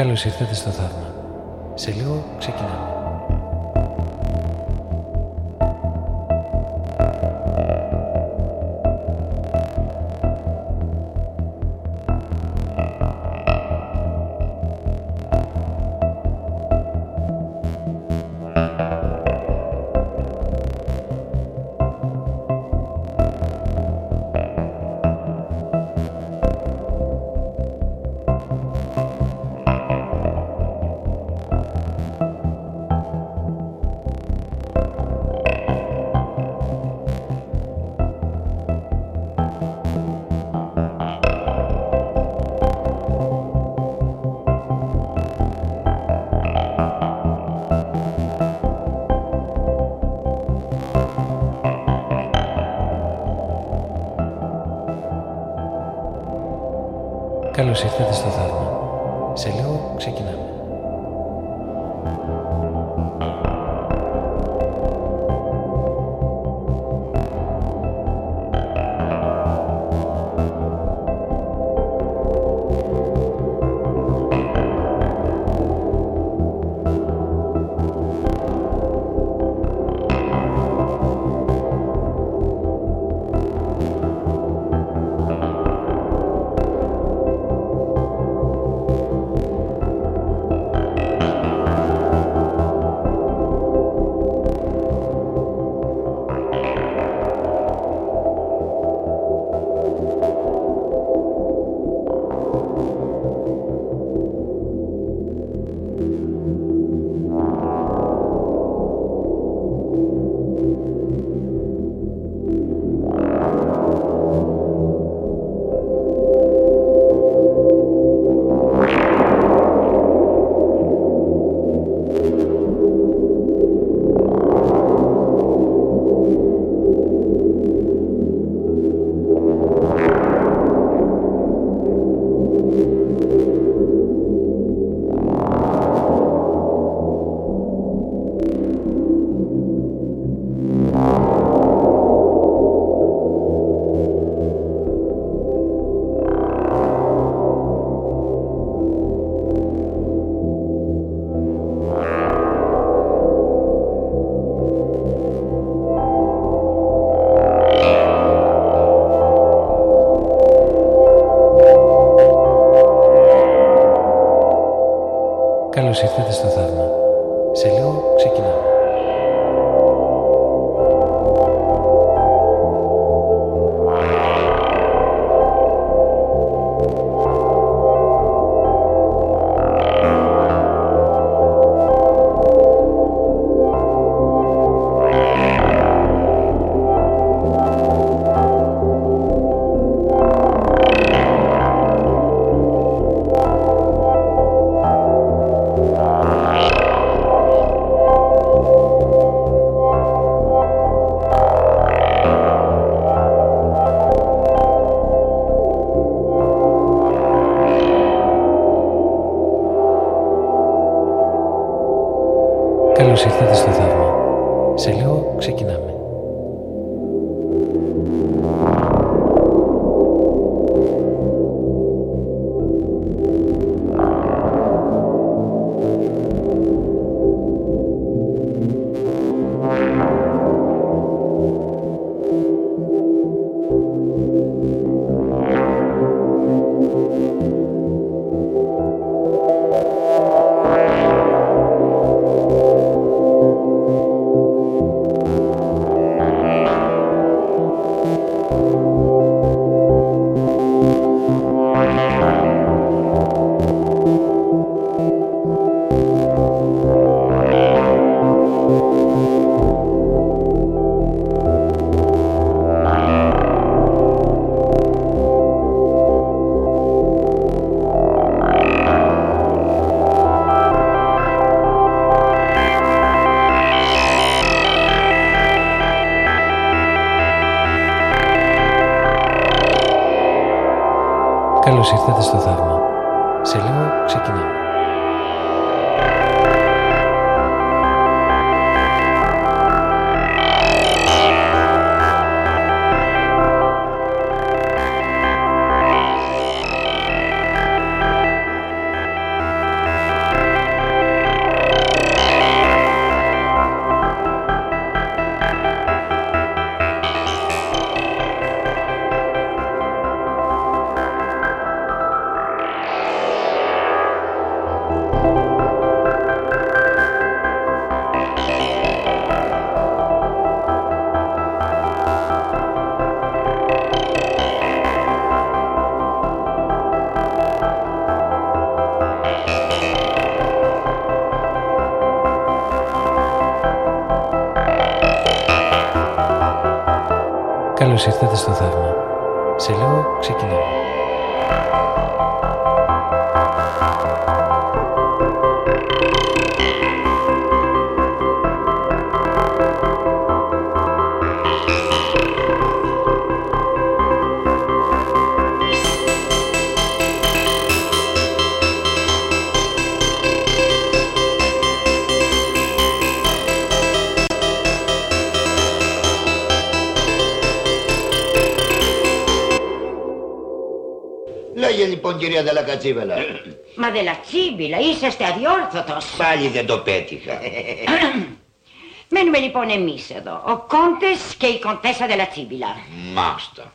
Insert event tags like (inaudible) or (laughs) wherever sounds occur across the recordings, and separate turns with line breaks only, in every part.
Καλώς ήρθατε στο θαύμα. Σε λίγο ξεκινάμε. Καλώς ήρθατε Καλώς ήρθατε στο θαύμα. Σε λίγο ξεκινάμε.
Κυρία Δελακατσίβελα.
Μα Δελατσίμπιλα, είσαστε αδιόρθωτος.
Πάλι δεν το πέτυχα. (clears throat)
Μένουμε λοιπόν εμείς εδώ, ο Κόντες και η Κοντέσα Δελατσίμπιλα.
Μάστα.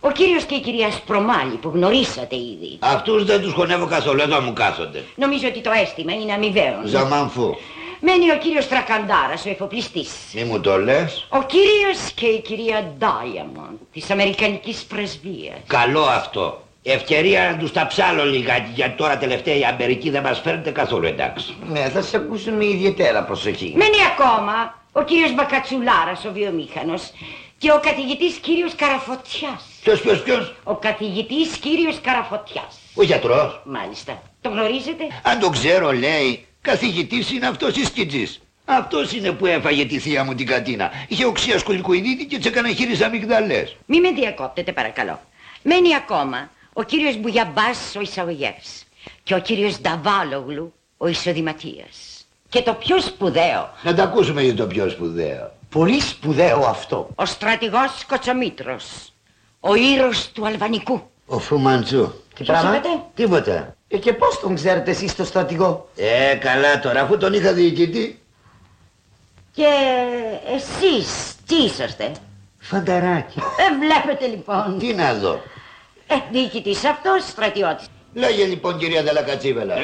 Ο κύριος και η κυρία Σπρομάλη που γνωρίσατε ήδη.
Αυτούς δεν τους χωνεύω καθόλου, εδώ μου κάθονται.
Νομίζω ότι το αίσθημα είναι αμοιβαίο.
Ζαμανφού.
Μένει ο κύριος Τρακαντάρας, ο εφοπλιστής.
Μη μου το λες.
Ο κύριος και η κυρία Diamond της Αμερικανικής Πρεσβείας.
Καλό αυτό. Ευκαιρία να τους τα ψάλω λιγάκι, γιατί τώρα τελευταία η Αμερική δεν μας φέρνετε καθόλου εντάξει.
Ναι, θα σε ακούσουν με ιδιαίτερα προσοχή.
Μένει ακόμα ο κύριος Μπακατσουλάρας, ο βιομήχανος. Και ο καθηγητής κύριος Καραφωτιάς.
Ποιος, ποιος, ποιος;
Ο καθηγητής κύριος Καραφωτιάς.
Ο γιατρός.
Μάλιστα. Το γνωρίζετε;
Αν το ξέρω λέει, καθηγητής είναι αυτός η σκιτζής. Αυτός είναι που έφαγε τη θεία μου την κατίνα. Είχε οξία σκολικοειδίτη και της έκανε χείρις αμυγδαλές.
Μη με διακόπτετε παρακαλώ. Μένει ακόμα ο κύριος Μπουγιαμπάς ο εισαγωγεύς και ο κύριος Νταβάλογλου ο εισοδηματίας. Και το πιο σπουδαίο,
Να τα ακούσουμε για το πιο σπουδαίο.
Πολύ σπουδαίο αυτό.
ο στρατηγός Κοτσομήτρος, ο ήρωος του Αλβανικού.
Ο Φουμαντζού.
Τι
Πώς
πράγμα;
είπατε;
Τίποτα.
Ε, και πώς τον ξέρετε εσείς το στρατηγό;
Ε, καλά τώρα, αφού τον είχα διοικητή.
Και εσείς τι είσαστε;
Φανταράκι.
Ε, βλέπετε λοιπόν.
Τι να δω.
Ε, διοικητής αυτός, στρατιώτης.
Λέγε λοιπόν κυρία Δελακατσίβελα.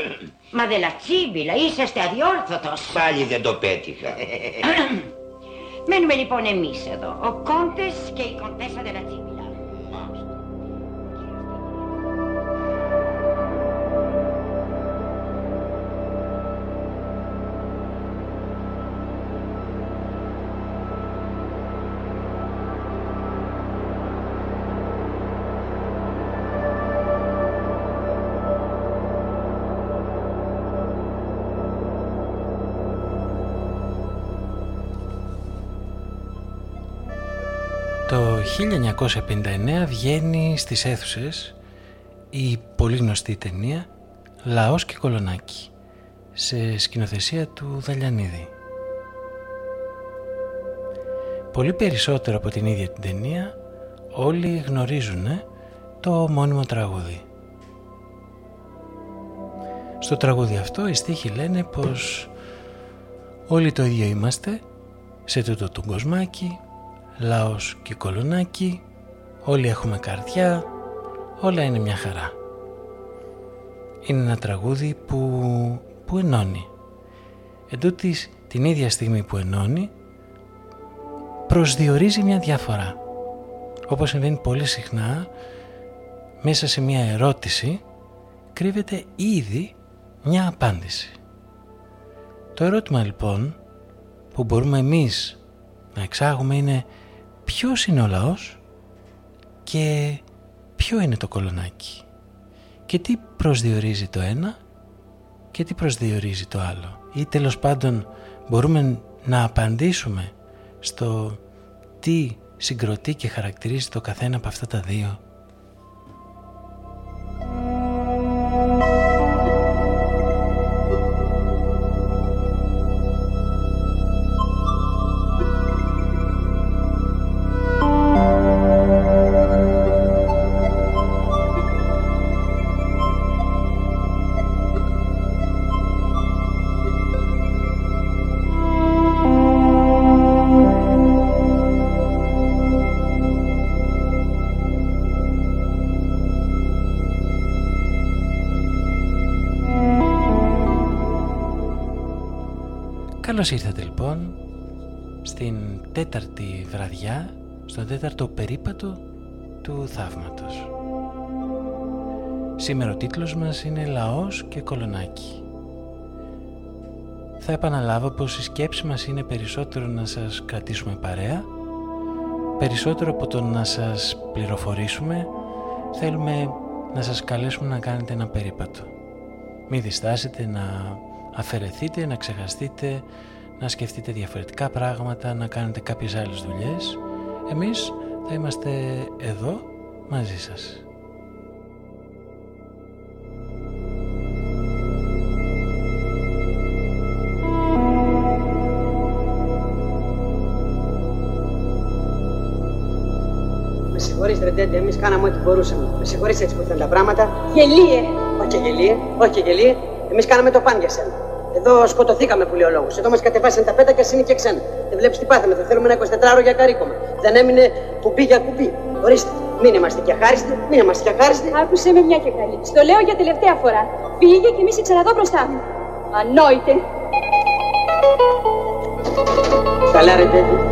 Μα Δελατσίμπιλα, είσαστε αδιόρθωτος.
Πάλι δεν το πέτυχα. (coughs)
Μένουμε λοιπόν εμείς εδώ, ο Κόντες και η Κοντέσα Δελατσίμπιλα.
1959 βγαίνει στις αίθουσες η πολύ γνωστή ταινία «Λαός και Κολονάκι» σε σκηνοθεσία του Δαλιανίδη. Πολύ περισσότερο από την ίδια την ταινία όλοι γνωρίζουν το μόνιμο τραγούδι. Στο τραγούδι αυτό οι στίχοι λένε πως όλοι το ίδιο είμαστε σε τούτο το κοσμάκι λαός και κολονάκι, όλοι έχουμε καρδιά, όλα είναι μια χαρά. Είναι ένα τραγούδι που, που ενώνει. Εν τούτης, την ίδια στιγμή που ενώνει, προσδιορίζει μια διαφορά. Όπως συμβαίνει πολύ συχνά, μέσα σε μια ερώτηση κρύβεται ήδη μια απάντηση. Το ερώτημα λοιπόν που μπορούμε εμείς να εξάγουμε είναι ποιος είναι ο λαός και ποιο είναι το κολονάκι και τι προσδιορίζει το ένα και τι προσδιορίζει το άλλο. Ή τέλος πάντων μπορούμε να απαντήσουμε στο τι συγκροτεί και χαρακτηρίζει το καθένα από αυτά τα δύο Καλώς ήρθατε λοιπόν στην τέταρτη βραδιά, στον τέταρτο περίπατο του θαύματος. Σήμερα ο τίτλος μας είναι «Λαός και κολονάκι». Θα επαναλάβω πως η σκέψη μας είναι περισσότερο να σας κρατήσουμε παρέα περισσότερο από το να σας πληροφορήσουμε, θέλουμε να σας καλέσουμε να κάνετε ένα περίπατο. Μην διστάσετε να αφαιρεθείτε, να ξεχαστείτε, να σκεφτείτε διαφορετικά πράγματα, να κάνετε κάποιες άλλες δουλειές. Εμείς θα είμαστε εδώ μαζί σας.
Με συγχωρείς Ρεντέντε, εμείς κάναμε ό,τι μπορούσαμε. Με συγχωρείς έτσι που ήρθαν τα πράγματα.
Γελίε.
Όχι γελίε, όχι γελίε. Εμείς κάναμε το παν για σένα. Εδώ σκοτωθήκαμε που λέει ο λόγος. Εδώ μας κατεβάσαν τα πέτα και είναι και ξένα. Δεν βλέπεις τι πάθαμε, θα θέλουμε ένα 24ωρο για καρίκομα. Δεν έμεινε κουμπί για κουμπί. Ορίστε, μην είμαστε και αχάριστοι, μην είμαστε και αχάριστοι.
Άκουσε με μια και καλή. Στο λέω για τελευταία φορά. Πήγε και μη σε ξαναδώ μπροστά μου. Ανόητε.
Καλά ρε τέτοιο.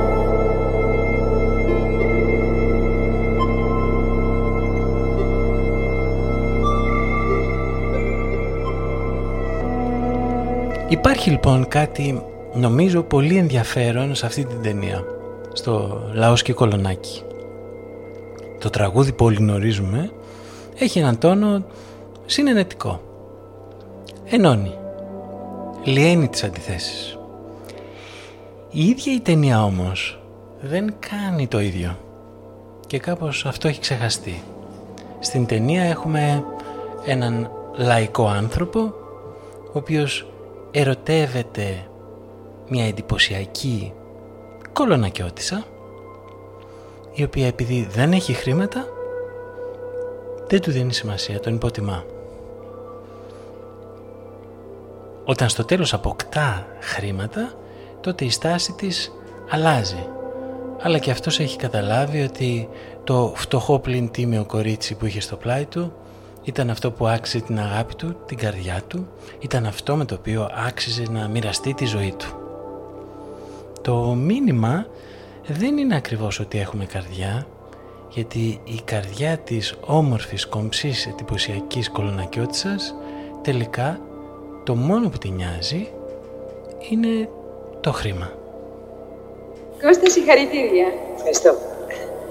Υπάρχει λοιπόν κάτι νομίζω πολύ ενδιαφέρον σε αυτή την ταινία στο Λαός και Κολονάκι. Το τραγούδι που όλοι γνωρίζουμε έχει έναν τόνο συνενετικό. Ενώνει. Λιένει τις αντιθέσεις. Η ίδια η ταινία όμως δεν κάνει το ίδιο. Και κάπως αυτό έχει ξεχαστεί. Στην ταινία έχουμε έναν λαϊκό άνθρωπο ο οποίος ερωτεύεται μια εντυπωσιακή κολονακιώτησα η οποία επειδή δεν έχει χρήματα δεν του δίνει σημασία, τον υποτιμά. Όταν στο τέλος αποκτά χρήματα τότε η στάση της αλλάζει. Αλλά και αυτός έχει καταλάβει ότι το φτωχό πλην τίμιο κορίτσι που είχε στο πλάι του ήταν αυτό που άξιζε την αγάπη του, την καρδιά του, ήταν αυτό με το οποίο άξιζε να μοιραστεί τη ζωή του. Το μήνυμα δεν είναι ακριβώς ότι έχουμε καρδιά, γιατί η καρδιά της όμορφης, κομψής, εντυπωσιακής κολονακιώτισσας τελικά το μόνο που την νοιάζει είναι το χρήμα.
Κώστα, συγχαρητήρια.
Ευχαριστώ.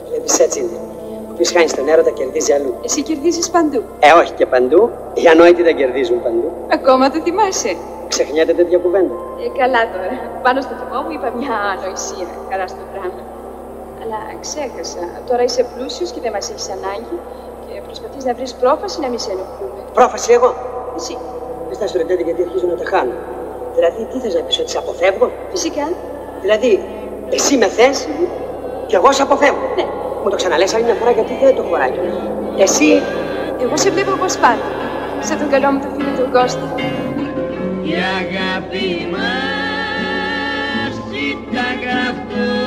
Βλέπεις έτσι είναι. Ποιος χάνεις στον έρωτα κερδίζει αλλού.
Εσύ κερδίζεις παντού.
Ε, όχι και παντού. Οι ανόητοι δεν κερδίζουν παντού.
Ακόμα το θυμάσαι.
Ξεχνιέται τέτοια κουβέντα.
Ε, καλά τώρα. Πάνω στο θυμό μου είπα μια ανοησία. Καλά στο πράγμα. Αλλά ξέχασα. Τώρα είσαι πλούσιος και δεν μας έχεις ανάγκη και προσπαθείς να βρεις πρόφαση να μην σε ενοχλούμε.
Πρόφαση εγώ;
Εσύ.
Δεν θα σου ρωτάτε γιατί αρχίζω να τα χάνω. Δηλαδή, τι θες να πεις, ότι σε αποφεύγω;
Φυσικά.
Δηλαδή, εσύ με θες και εγώ σε αποφεύγω.
Ναι.
Μου το ξαναλες άλλη μια φορά γιατί δεν το χωράει. Εσύ,
Εγώ σε βλέπω όπως πάντα. Σαν τον καλό μου το φίλο του Κώστα.
Η αγάπη μας ήταν γραφτό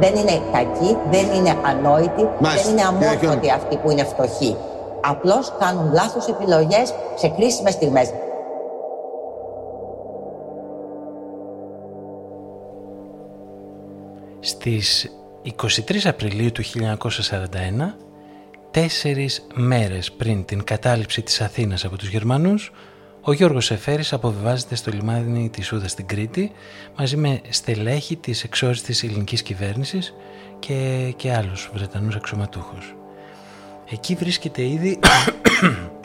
Δεν είναι κακοί, δεν είναι ανόητοι,
Μάλιστα.
δεν είναι αμόρφωτοι
Κύριε
αυτοί που είναι φτωχοί. Απλώς κάνουν λάθος επιλογές σε κρίσιμες στιγμές.
Στις 23 Απριλίου του 1941, τέσσερις μέρες πριν την κατάληψη της Αθήνας από τους Γερμανούς, ο Γιώργος Εφέρης αποβιβάζεται στο λιμάνι της Ούδα στην Κρήτη μαζί με στελέχη της εξόριστης ελληνικής κυβέρνησης και, και άλλους Βρετανούς αξιωματούχους. Εκεί βρίσκεται ήδη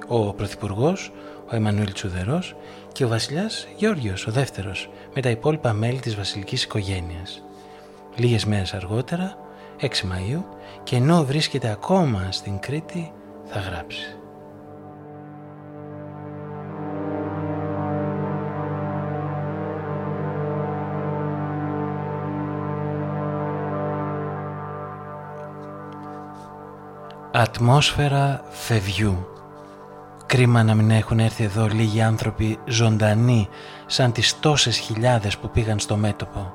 ο Πρωθυπουργός, ο Εμμανουήλ Τσουδερός και ο βασιλιάς Γεώργιος, ο δεύτερος, με τα υπόλοιπα μέλη της βασιλικής οικογένειας. Λίγες μέρες αργότερα, 6 Μαΐου, και ενώ βρίσκεται ακόμα στην Κρήτη, θα γράψει. Ατμόσφαιρα φευγιού. Κρίμα να μην έχουν έρθει εδώ λίγοι άνθρωποι ζωντανοί σαν τις τόσες χιλιάδες που πήγαν στο μέτωπο.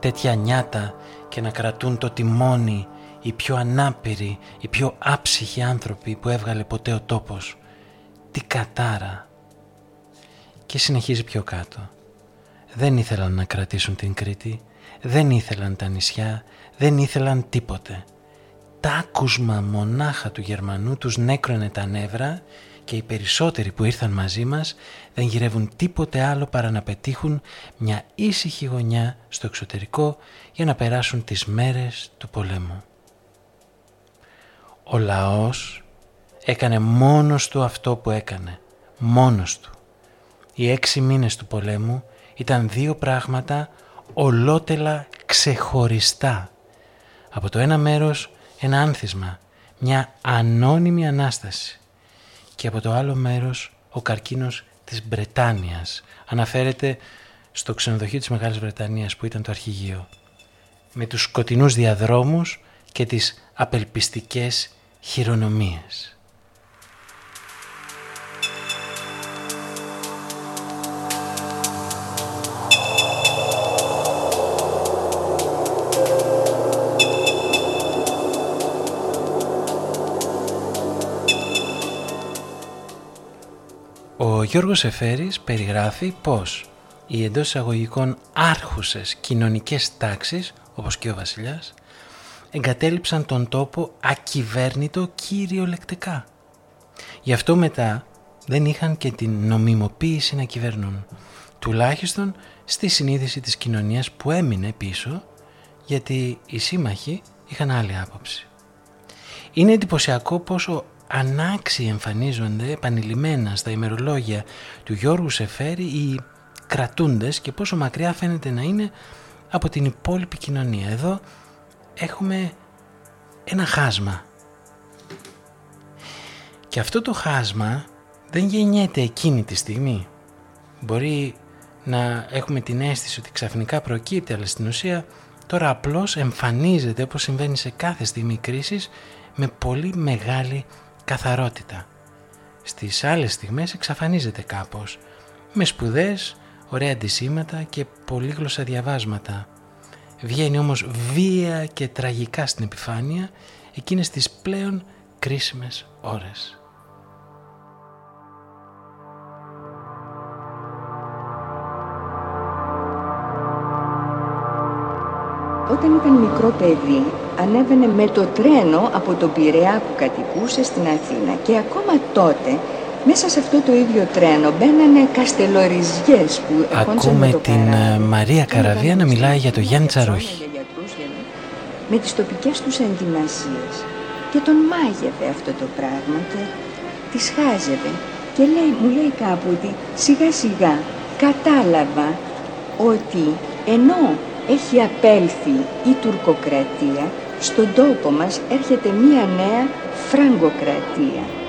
Τέτοια νιάτα και να κρατούν το τιμόνι οι πιο ανάπηροι, οι πιο άψυχοι άνθρωποι που έβγαλε ποτέ ο τόπος. τι κατάρα. Και συνεχίζει πιο κάτω. Δεν ήθελαν να κρατήσουν την Κρήτη, δεν ήθελαν τα νησιά, δεν ήθελαν τίποτε. Τα άκουσμα μονάχα του Γερμανού τους νέκρωνε τα νεύρα και οι περισσότεροι που ήρθαν μαζί μας δεν γυρεύουν τίποτε άλλο παρά να πετύχουν μια ήσυχη γωνιά στο εξωτερικό για να περάσουν τις μέρες του πολέμου. Ο λαός έκανε μόνος του αυτό που έκανε, μόνος του. Οι έξι μήνες του πολέμου ήταν δύο πράγματα ολότελα ξεχωριστά. Από το ένα μέρος ένα άνθισμα, μια ανώνυμη Ανάσταση και από το άλλο μέρος ο καρκίνος της Βρετάνιας. Αναφέρεται στο ξενοδοχείο της Μεγάλης Βρετανίας που ήταν το αρχηγείο. Με τους σκοτεινούς διαδρόμους και τις απελπιστικές χειρονομίες. Ο Γιώργος Εφέρης περιγράφει πως οι εντός εισαγωγικών άρχουσες κοινωνικές τάξεις, όπως και ο βασιλιάς, εγκατέλειψαν τον τόπο ακυβέρνητο κυριολεκτικά. Γι' αυτό μετά δεν είχαν και την νομιμοποίηση να κυβερνούν, τουλάχιστον στη συνείδηση της κοινωνίας που έμεινε πίσω, γιατί οι σύμμαχοι είχαν άλλη άποψη. Είναι εντυπωσιακό πόσο ανάξιοι εμφανίζονται επανειλημμένα στα ημερολόγια του Γιώργου Σεφέρη οι κρατούντες και πόσο μακριά φαίνεται να είναι από την υπόλοιπη κοινωνία. Εδώ έχουμε ένα χάσμα. Και αυτό το χάσμα δεν γεννιέται εκείνη τη στιγμή. Μπορεί να έχουμε την αίσθηση ότι ξαφνικά προκύπτει, αλλά στην ουσία τώρα απλώς εμφανίζεται όπως συμβαίνει σε κάθε στιγμή κρίσης με πολύ μεγάλη καθαρότητα. Στις άλλες στιγμές εξαφανίζεται κάπως, με σπουδές, ωραία αντισήματα και πολύγλωσσα διαβάσματα. Βγαίνει όμως βία και τραγικά στην επιφάνεια εκείνες τις πλέον κρίσιμες ώρες.
Όταν ήταν μικρό παιδί, ανέβαινε με το τρένο από τον Πειραιά που κατοικούσε στην Αθήνα και ακόμα τότε μέσα σε αυτό το ίδιο τρένο μπαίνανε καστελοριζιές που
Ακούμε το την ε, Μαρία Καραβία να μιλάει για το Γιάννη Τσαρούχη.
Με τις τοπικές τους ενδυμασίες. Και τον μάγευε αυτό το πράγμα και τις χάζευε. Και λέει, μου λέει κάπου ότι σιγά σιγά κατάλαβα ότι ενώ έχει απέλθει η τουρκοκρατία, στον τόπο μας έρχεται μία νέα φραγκοκρατία.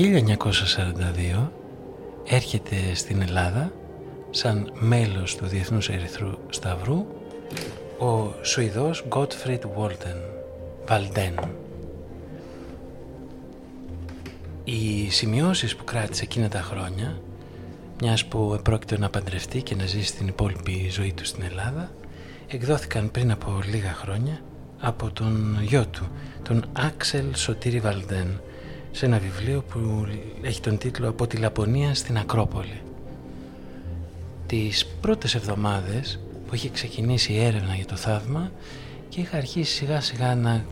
1942 έρχεται στην Ελλάδα σαν μέλος του Διεθνούς Ερυθρού Σταυρού ο Σουηδός Gottfried Walden, Walden. Οι σημειώσεις που κράτησε εκείνα τα χρόνια μιας που επρόκειτο να παντρευτεί και να ζήσει την υπόλοιπη ζωή του στην Ελλάδα εκδόθηκαν πριν από λίγα χρόνια από τον γιο του, τον Άξελ Σωτήρη Βαλντέν σε ένα βιβλίο που έχει τον τίτλο «Από τη Λαπωνία στην Ακρόπολη». Τις πρώτες εβδομάδες που είχε ξεκινήσει η έρευνα για το θαύμα και είχα αρχίσει σιγά σιγά να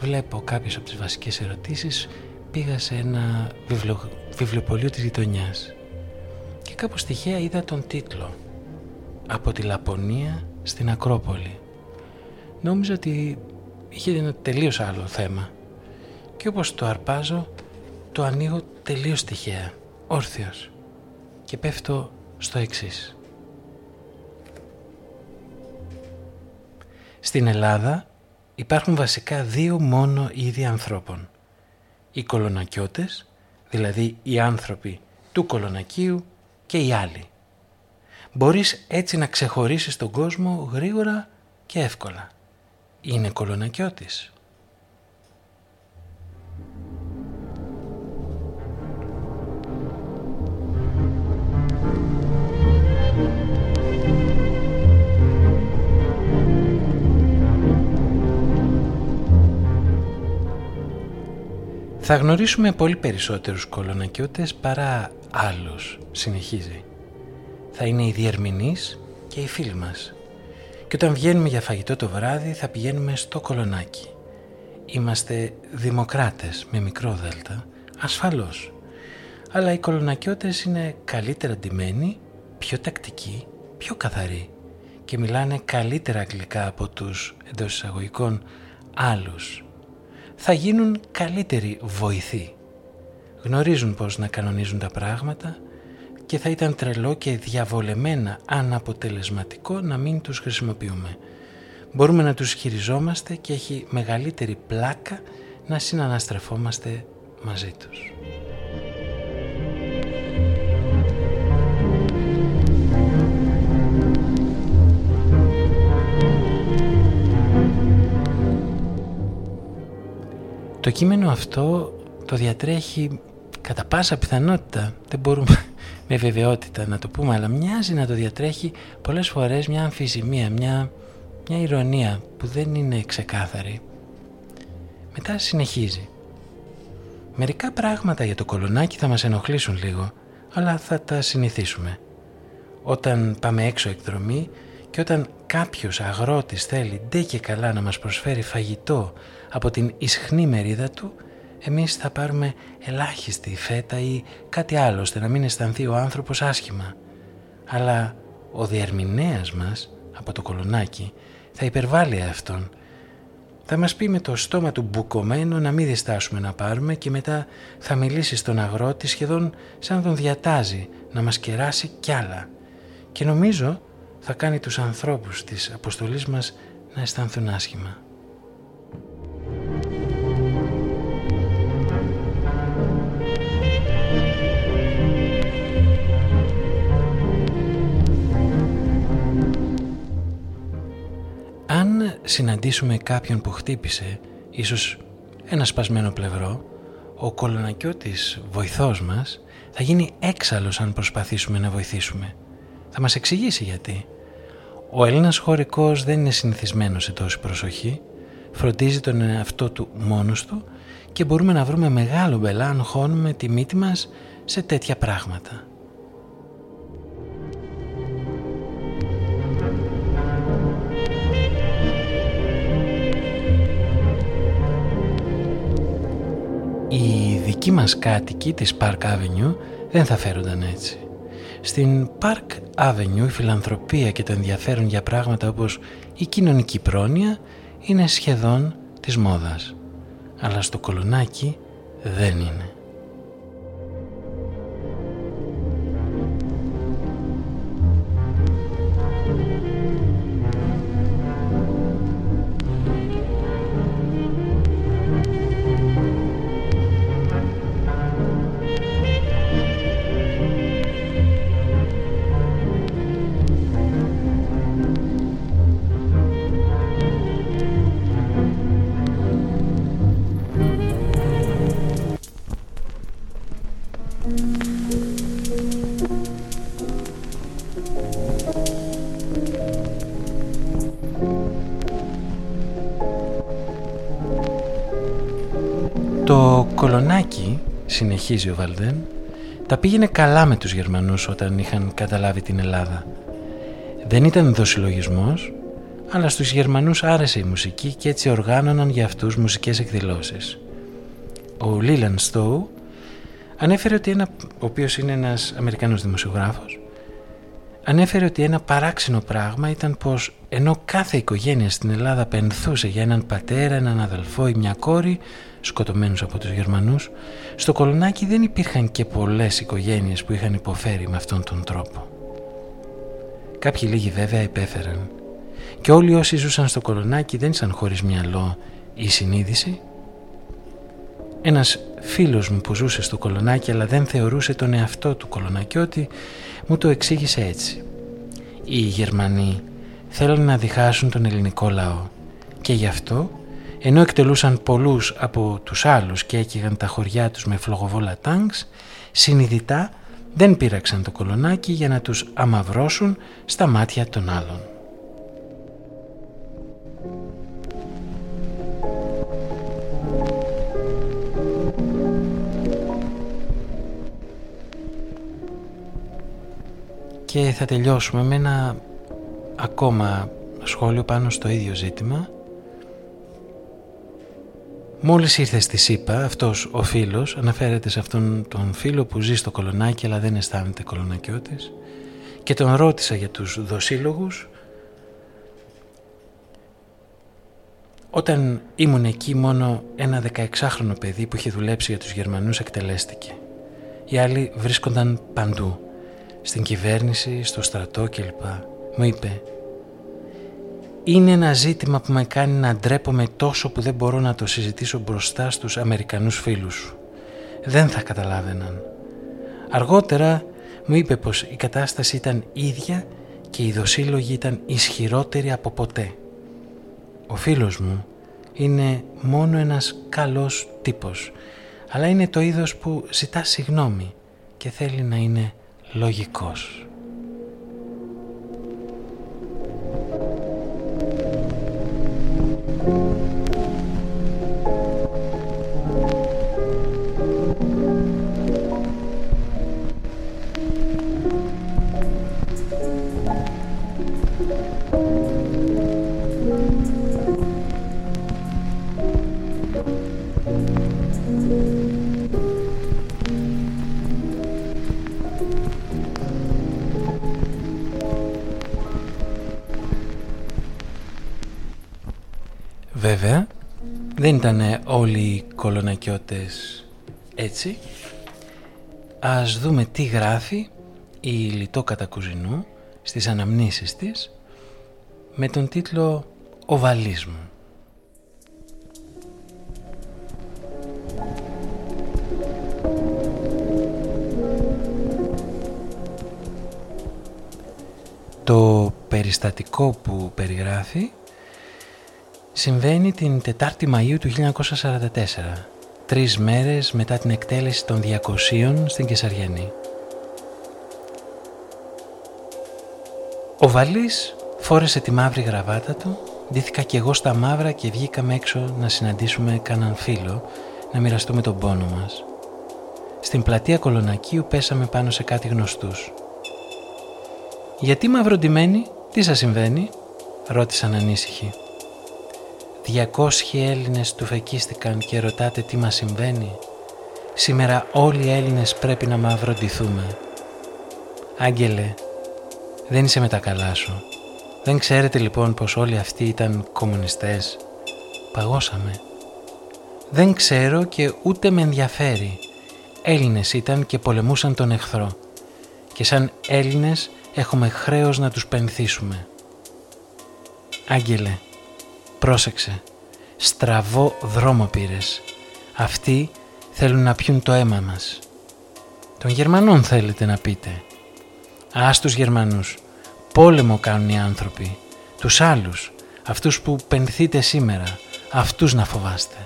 βλέπω κάποιες από τις βασικές ερωτήσεις πήγα σε ένα βιβλιο, βιβλιοπωλείο της γειτονιάς. και κάπως τυχαία είδα τον τίτλο «Από τη Λαπωνία στην Ακρόπολη. Νόμιζα ότι είχε ένα τελείως άλλο θέμα και όπως το αρπάζω το ανοίγω τελείως τυχαία, όρθιος και πέφτω στο εξής. Στην Ελλάδα υπάρχουν βασικά δύο μόνο είδη ανθρώπων. Οι κολονακιώτες, δηλαδή οι άνθρωποι του κολονακίου και οι άλλοι. Μπορείς έτσι να ξεχωρίσεις τον κόσμο γρήγορα και εύκολα. Είναι κολονακιώτης. Θα γνωρίσουμε πολύ περισσότερους κολονακιώτες παρά άλλους, συνεχίζει. Θα είναι οι διερμηνείς και οι φίλοι μας. Και όταν βγαίνουμε για φαγητό το βράδυ θα πηγαίνουμε στο κολονάκι. Είμαστε δημοκράτες με μικρό δέλτα, ασφαλώς. Αλλά οι κολονακιώτες είναι καλύτερα ντυμένοι, πιο τακτικοί, πιο καθαροί και μιλάνε καλύτερα αγγλικά από τους εντός εισαγωγικών άλλους θα γίνουν καλύτεροι βοηθοί. Γνωρίζουν πώς να κανονίζουν τα πράγματα και θα ήταν τρελό και διαβολεμένα αναποτελεσματικό να μην τους χρησιμοποιούμε. Μπορούμε να τους χειριζόμαστε και έχει μεγαλύτερη πλάκα να συναναστρεφόμαστε μαζί τους. Το κείμενο αυτό το διατρέχει κατά πάσα πιθανότητα, δεν μπορούμε (laughs) με βεβαιότητα να το πούμε, αλλά μοιάζει να το διατρέχει πολλές φορές μια αμφισημία, μια, μια ηρωνία που δεν είναι ξεκάθαρη. Μετά συνεχίζει. Μερικά πράγματα για το κολονάκι θα μας ενοχλήσουν λίγο, αλλά θα τα συνηθίσουμε. Όταν πάμε έξω εκδρομή και όταν κάποιος αγρότης θέλει ντε και καλά να μας προσφέρει φαγητό από την ισχνή μερίδα του, εμείς θα πάρουμε ελάχιστη φέτα ή κάτι άλλο ώστε να μην αισθανθεί ο άνθρωπος άσχημα. Αλλά ο διερμηνέας μας από το κολονάκι θα υπερβάλλει αυτόν. Θα μας πει με το στόμα του μπουκωμένο να μην διστάσουμε να πάρουμε και μετά θα μιλήσει στον αγρότη σχεδόν σαν τον διατάζει να μας κεράσει κι άλλα. Και νομίζω θα κάνει τους ανθρώπους της αποστολής μας να αισθανθούν άσχημα. Αν συναντήσουμε κάποιον που χτύπησε, ίσως ένα σπασμένο πλευρό, ο κολονακιώτης βοηθός μας θα γίνει έξαλλος αν προσπαθήσουμε να βοηθήσουμε. Θα μας εξηγήσει γιατί. Ο Έλληνας χωρικός δεν είναι συνηθισμένος σε τόση προσοχή, φροντίζει τον εαυτό του μόνος του και μπορούμε να βρούμε μεγάλο μπελά αν χώνουμε τη μύτη μας σε τέτοια πράγματα. Οι δικοί μας κάτοικοι της Park Avenue δεν θα φέρονταν έτσι. Στην Park Avenue η φιλανθρωπία και το ενδιαφέρον για πράγματα όπως η κοινωνική πρόνοια είναι σχεδόν της μόδας. Αλλά στο κολονάκι δεν είναι. Συνεχίζει ο Βαλδέν, τα πήγαινε καλά με τους Γερμανούς όταν είχαν καταλάβει την Ελλάδα. Δεν ήταν δοσυλλογισμός, αλλά στους Γερμανούς άρεσε η μουσική και έτσι οργάνωναν για αυτούς μουσικές εκδηλώσεις. Ο Λίλαν Στόου ανέφερε ότι ένα, ο οποίος είναι ένας Αμερικάνος δημοσιογράφος, ανέφερε ότι ένα παράξενο πράγμα ήταν πως ενώ κάθε οικογένεια στην Ελλάδα πενθούσε για έναν πατέρα, έναν αδελφό ή μια κόρη σκοτωμένους από τους Γερμανούς στο Κολονάκι δεν υπήρχαν και πολλές οικογένειες που είχαν υποφέρει με αυτόν τον τρόπο. Κάποιοι λίγοι βέβαια υπέφεραν και όλοι όσοι ζούσαν στο Κολονάκι δεν ήσαν χωρίς μυαλό ή συνείδηση. Ένας φίλος μου που ζούσε στο Κολονάκι αλλά δεν θεωρούσε τον εαυτό του Κολονακιώτη μου το εξήγησε έτσι. Οι Γερμανοί θέλουν να διχάσουν τον ελληνικό λαό και γι' αυτό ενώ εκτελούσαν πολλούς από τους άλλους και έκυγαν τα χωριά τους με φλογοβόλα τάγκς συνειδητά δεν πήραξαν το κολονάκι για να τους αμαυρώσουν στα μάτια των άλλων. Και θα τελειώσουμε με ένα ακόμα σχόλιο πάνω στο ίδιο ζήτημα. Μόλις ήρθε στη ΣΥΠΑ, αυτός ο φίλος αναφέρεται σε αυτόν τον φίλο που ζει στο κολονάκι αλλά δεν αισθάνεται κολονακιώτης και τον ρώτησα για τους δοσύλλογους Όταν ήμουν εκεί μόνο ένα 16χρονο παιδί που είχε δουλέψει για τους Γερμανούς εκτελέστηκε. Οι άλλοι βρίσκονταν παντού στην κυβέρνηση, στο στρατό κλπ. Μου είπε «Είναι ένα ζήτημα που με κάνει να ντρέπομαι τόσο που δεν μπορώ να το συζητήσω μπροστά στους Αμερικανούς φίλους σου. Δεν θα καταλάβαιναν». Αργότερα μου είπε πως η κατάσταση ήταν ίδια και οι δοσύλλογοι ήταν ισχυρότεροι από ποτέ. Ο φίλος μου είναι μόνο ένας καλός τύπος, αλλά είναι το είδος που ζητά συγνώμη και θέλει να είναι λογικός. Βέβαια, δεν ήταν όλοι οι κολονακιώτες έτσι. Ας δούμε τι γράφει η Λιτό Κατακουζινού στις αναμνήσεις της με τον τίτλο «Οβαλίσμου». Το περιστατικό που περιγράφει συμβαίνει την 4η Μαΐου του 1944, τρεις μέρες μετά την εκτέλεση των 200 στην Κεσαριανή. Ο Βαλής φόρεσε τη μαύρη γραβάτα του, ντύθηκα κι εγώ στα μαύρα και βγήκαμε έξω να συναντήσουμε κανέναν φίλο, να μοιραστούμε τον πόνο μας. Στην πλατεία Κολονακίου πέσαμε πάνω σε κάτι γνωστούς. «Γιατί μαυροντημένοι, τι σας συμβαίνει» ρώτησαν ανήσυχοι. «200 Έλληνες του φεκίστηκαν και ρωτάτε τι μας συμβαίνει. Σήμερα όλοι οι Έλληνες πρέπει να μαυροντηθούμε». «Άγγελε, δεν είσαι με τα καλά σου. Δεν ξέρετε λοιπόν πως όλοι αυτοί ήταν κομμουνιστές. Παγώσαμε. Δεν ξέρω και ούτε με ενδιαφέρει. Έλληνες ήταν και πολεμούσαν τον εχθρό. Και σαν Έλληνες έχουμε χρέος να τους πενθήσουμε. Άγγελε, πρόσεξε. Στραβό δρόμο πήρες. Αυτοί θέλουν να πιούν το αίμα μας. Των Γερμανών θέλετε να πείτε. Ας τους Γερμανούς. Πόλεμο κάνουν οι άνθρωποι. Τους άλλους. Αυτούς που πενθείτε σήμερα. Αυτούς να φοβάστε.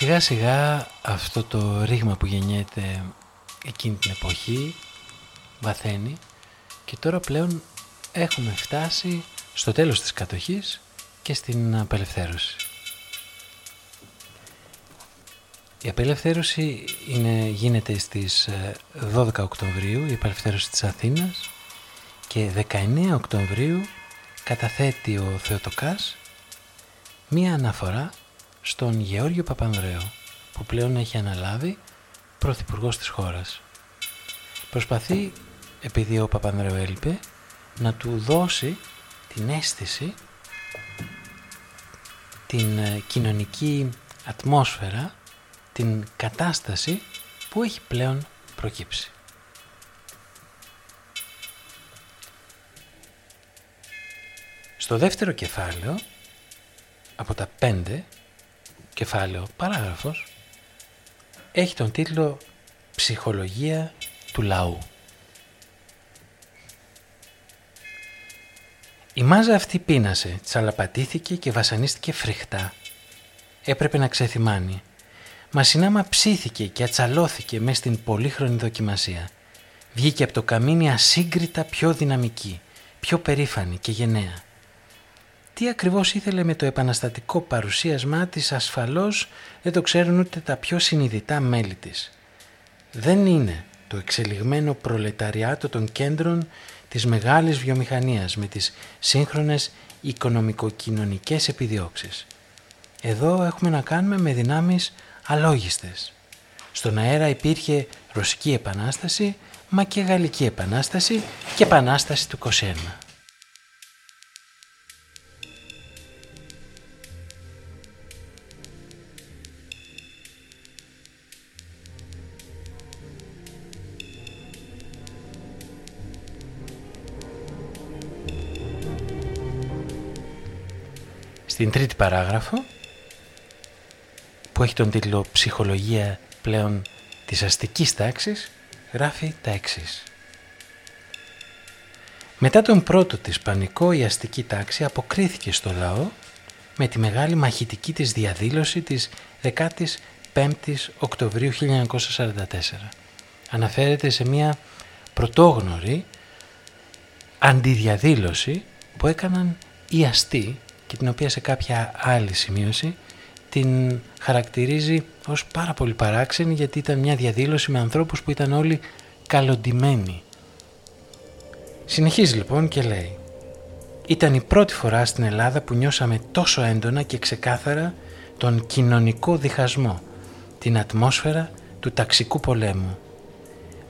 Σιγά σιγά αυτό το ρήγμα που γεννιέται εκείνη την εποχή βαθαίνει και τώρα πλέον έχουμε φτάσει στο τέλος της κατοχής και στην απελευθέρωση. Η απελευθέρωση είναι, γίνεται στις 12 ε, Οκτωβρίου, η απελευθέρωση της Αθήνας και 19 Οκτωβρίου καταθέτει ο Θεοτοκάς μία αναφορά στον Γεώργιο Παπανδρέο που πλέον έχει αναλάβει πρωθυπουργός της χώρας. Προσπαθεί, επειδή ο Παπανδρέο έλειπε, να του δώσει την αίσθηση, την ε, κοινωνική ατμόσφαιρα, την κατάσταση που έχει πλέον προκύψει. Στο δεύτερο κεφάλαιο, από τα πέντε, κεφάλαιο παράγραφος, έχει τον τίτλο «Ψυχολογία του λαού». Η μάζα αυτή πείνασε, τσαλαπατήθηκε και βασανίστηκε φρικτά. Έπρεπε να ξεθυμάνει. Μας συνάμα ψήθηκε και ατσαλώθηκε μες στην πολύχρονη δοκιμασία. Βγήκε από το καμίνι ασύγκριτα πιο δυναμική, πιο περήφανη και γενναία. Τι ακριβώς ήθελε με το επαναστατικό παρουσίασμά της ασφαλώς δεν το ξέρουν ούτε τα πιο συνειδητά μέλη της. Δεν είναι το εξελιγμένο προλεταριάτο των κέντρων της μεγάλης βιομηχανίας με τις σύγχρονες οικονομικοκοινωνικές επιδιώξεις. Εδώ έχουμε να κάνουμε με δυνάμεις αλόγιστες. Στον αέρα υπήρχε Ρωσική Επανάσταση, μα και Γαλλική Επανάσταση και Επανάσταση του 21. Στην τρίτη παράγραφο που έχει τον τίτλο «Ψυχολογία πλέον της αστικής τάξης» γράφει τα εξής. Μετά τον πρώτο της πανικό η αστική τάξη αποκρίθηκε στο λαό με τη μεγάλη μαχητική της διαδήλωση της 15ης Οκτωβρίου 1944. Αναφέρεται σε μια πρωτόγνωρη αντιδιαδήλωση που έκαναν οι αστεί και την οποία σε κάποια άλλη σημείωση την χαρακτηρίζει ως πάρα πολύ παράξενη γιατί ήταν μια διαδήλωση με ανθρώπους που ήταν όλοι καλοντημένοι. Συνεχίζει λοιπόν και λέει «Ήταν η πρώτη φορά στην Ελλάδα που νιώσαμε τόσο έντονα και ξεκάθαρα τον κοινωνικό διχασμό, την ατμόσφαιρα του ταξικού πολέμου.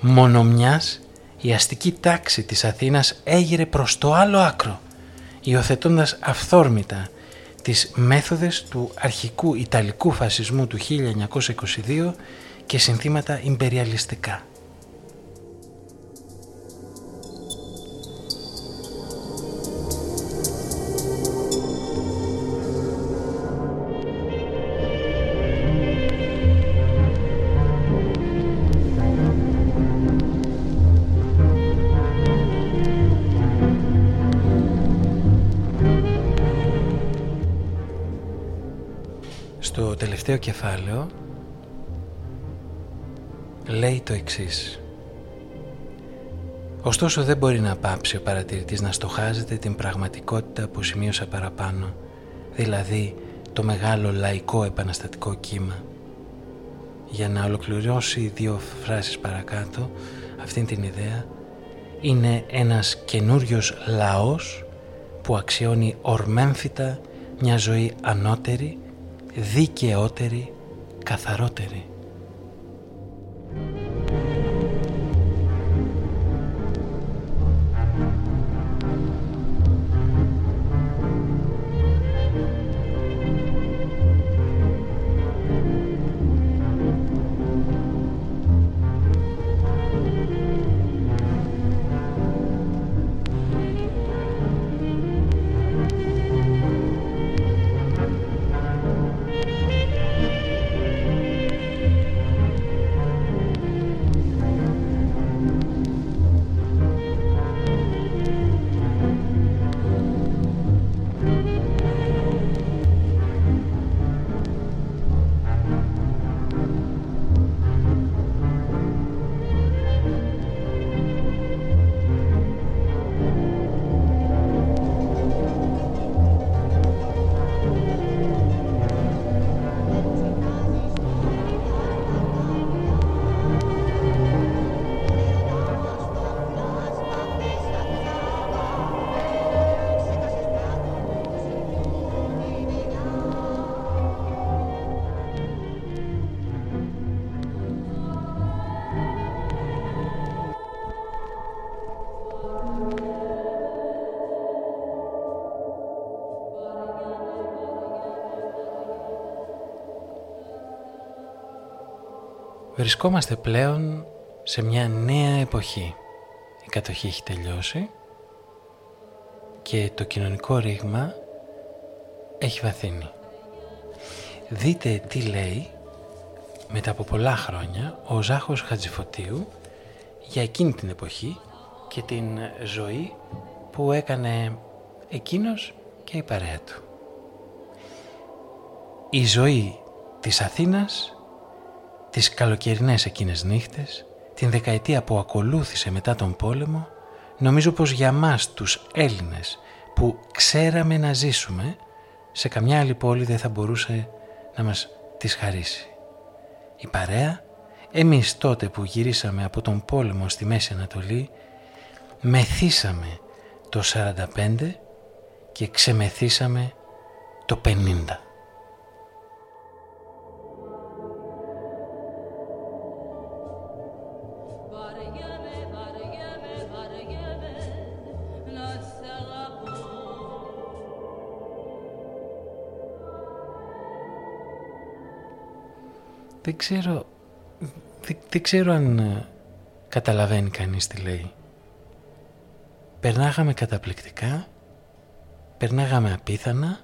Μόνο μιας η αστική τάξη της Αθήνας έγειρε προς το άλλο άκρο υιοθετώντας αυθόρμητα τις μέθοδες του αρχικού Ιταλικού φασισμού του 1922 και συνθήματα ιμπεριαλιστικά. Τελευταίο κεφάλαιο λέει το εξής. Ωστόσο δεν μπορεί να πάψει ο παρατηρητής να στοχάζεται την πραγματικότητα που σημείωσα παραπάνω, δηλαδή το μεγάλο λαϊκό επαναστατικό κύμα. Για να ολοκληρώσει δύο φράσεις παρακάτω αυτήν την ιδέα, είναι ένας καινούριος λαός που αξιώνει ορμέμφυτα μια ζωή ανώτερη δικαιότερη, καθαρότερη. Βρισκόμαστε πλέον σε μια νέα εποχή. Η κατοχή έχει τελειώσει και το κοινωνικό ρήγμα έχει βαθύνει. Δείτε τι λέει μετά από πολλά χρόνια ο Ζάχος Χατζηφωτίου για εκείνη την εποχή και την ζωή που έκανε εκείνος και η παρέα του. Η ζωή της Αθήνας, τις καλοκαιρινές εκείνες νύχτες, την δεκαετία που ακολούθησε μετά τον πόλεμο, νομίζω πως για μας τους Έλληνες που ξέραμε να ζήσουμε, σε καμιά άλλη πόλη δεν θα μπορούσε να μας τις χαρίσει. Η παρέα, εμείς τότε που γυρίσαμε από τον πόλεμο στη Μέση Ανατολή, μεθύσαμε το 45 και ξεμεθύσαμε το 50. Δεν ξέρω, δεν, ξέρω αν ε, καταλαβαίνει κανείς τι λέει. Περνάγαμε καταπληκτικά, περνάγαμε απίθανα,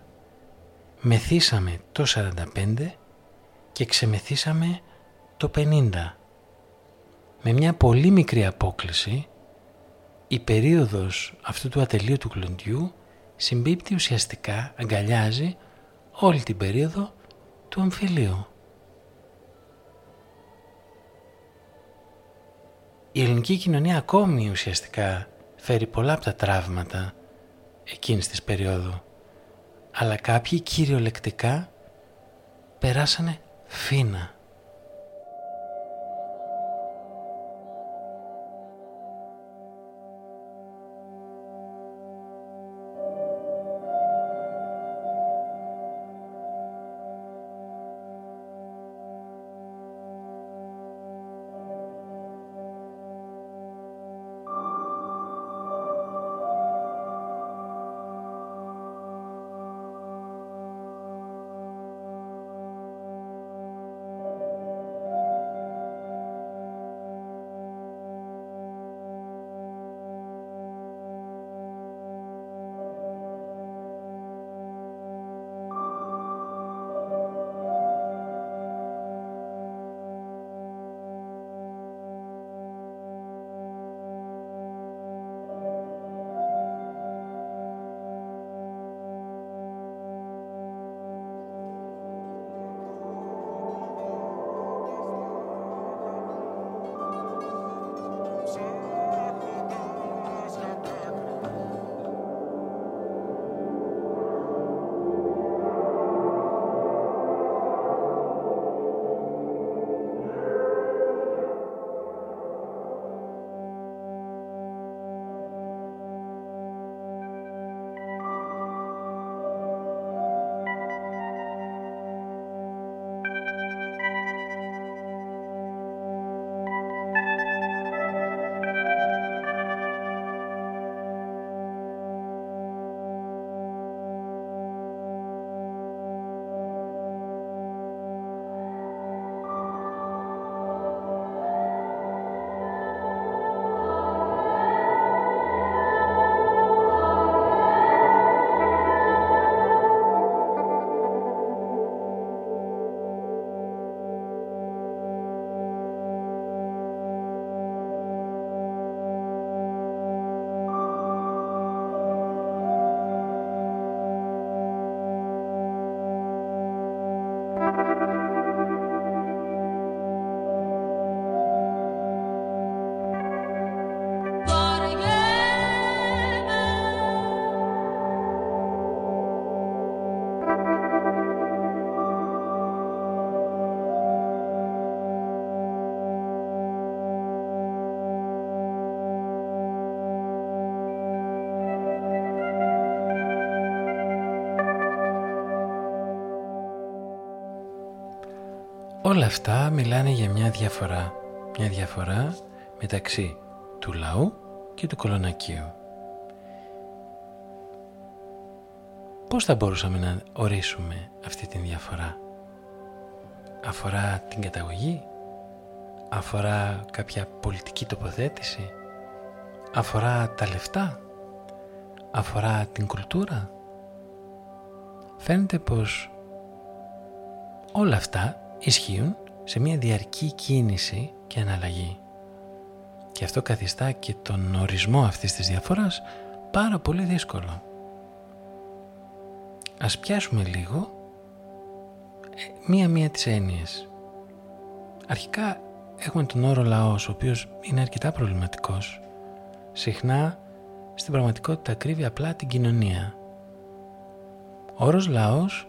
μεθύσαμε το 45 και ξεμεθύσαμε το 50. Με μια πολύ μικρή απόκληση, η περίοδος αυτού του ατελείου κλοντιού συμπίπτει ουσιαστικά, αγκαλιάζει όλη την περίοδο του αμφιλίου. Η ελληνική κοινωνία ακόμη ουσιαστικά φέρει πολλά από τα τραύματα εκείνης της περίοδου. Αλλά κάποιοι κυριολεκτικά περάσανε φίνα. Όλα αυτά μιλάνε για μια διαφορά. Μια διαφορά μεταξύ του λαού και του κολονακίου. Πώς θα μπορούσαμε να ορίσουμε αυτή την διαφορά; Αφορά την καταγωγή, αφορά κάποια πολιτική τοποθέτηση, αφορά τα λεφτά, αφορά την κουλτούρα; Φαίνεται πως όλα αυτά ισχύουν σε μια διαρκή κίνηση και αναλλαγή. Και αυτό καθιστά και τον ορισμό αυτής της διαφοράς πάρα πολύ δύσκολο. Ας πιάσουμε λίγο ε, μία-μία τις έννοιες. Αρχικά έχουμε τον όρο λαός, ο οποίος είναι αρκετά προβληματικός. Συχνά στην πραγματικότητα κρύβει απλά την κοινωνία. Ο όρος λαός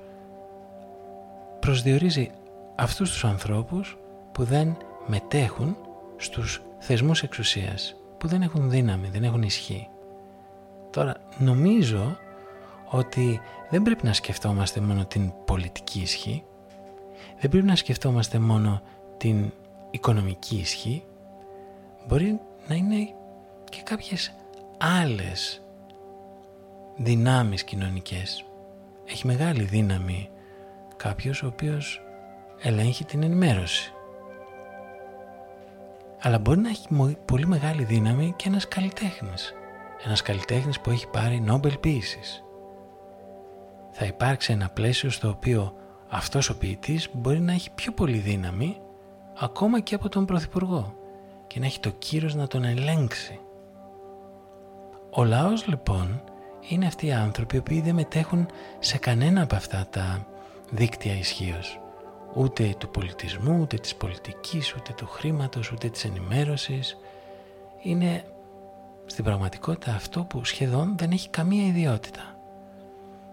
προσδιορίζει αυτούς τους ανθρώπους που δεν μετέχουν στους θεσμούς εξουσίας, που δεν έχουν δύναμη, δεν έχουν ισχύ. Τώρα νομίζω ότι δεν πρέπει να σκεφτόμαστε μόνο την πολιτική ισχύ, δεν πρέπει να σκεφτόμαστε μόνο την οικονομική ισχύ, μπορεί να είναι και κάποιες άλλες δυνάμεις κοινωνικές. Έχει μεγάλη δύναμη κάποιος ο οποίος ελέγχει την ενημέρωση. Αλλά μπορεί να έχει πολύ μεγάλη δύναμη και ένας καλλιτέχνης. Ένας καλλιτέχνης που έχει πάρει Νόμπελ ποίησης. Θα υπάρξει ένα πλαίσιο στο οποίο αυτός ο ποιητής μπορεί να έχει πιο πολύ δύναμη ακόμα και από τον Πρωθυπουργό και να έχει το κύρος να τον ελέγξει. Ο λαός λοιπόν είναι αυτοί οι άνθρωποι οι οποίοι δεν μετέχουν σε κανένα από αυτά τα δίκτυα ισχύως. Ούτε του πολιτισμού, ούτε της πολιτικής, ούτε του χρήματος, ούτε της ενημέρωσης. Είναι στην πραγματικότητα αυτό που σχεδόν δεν έχει καμία ιδιότητα.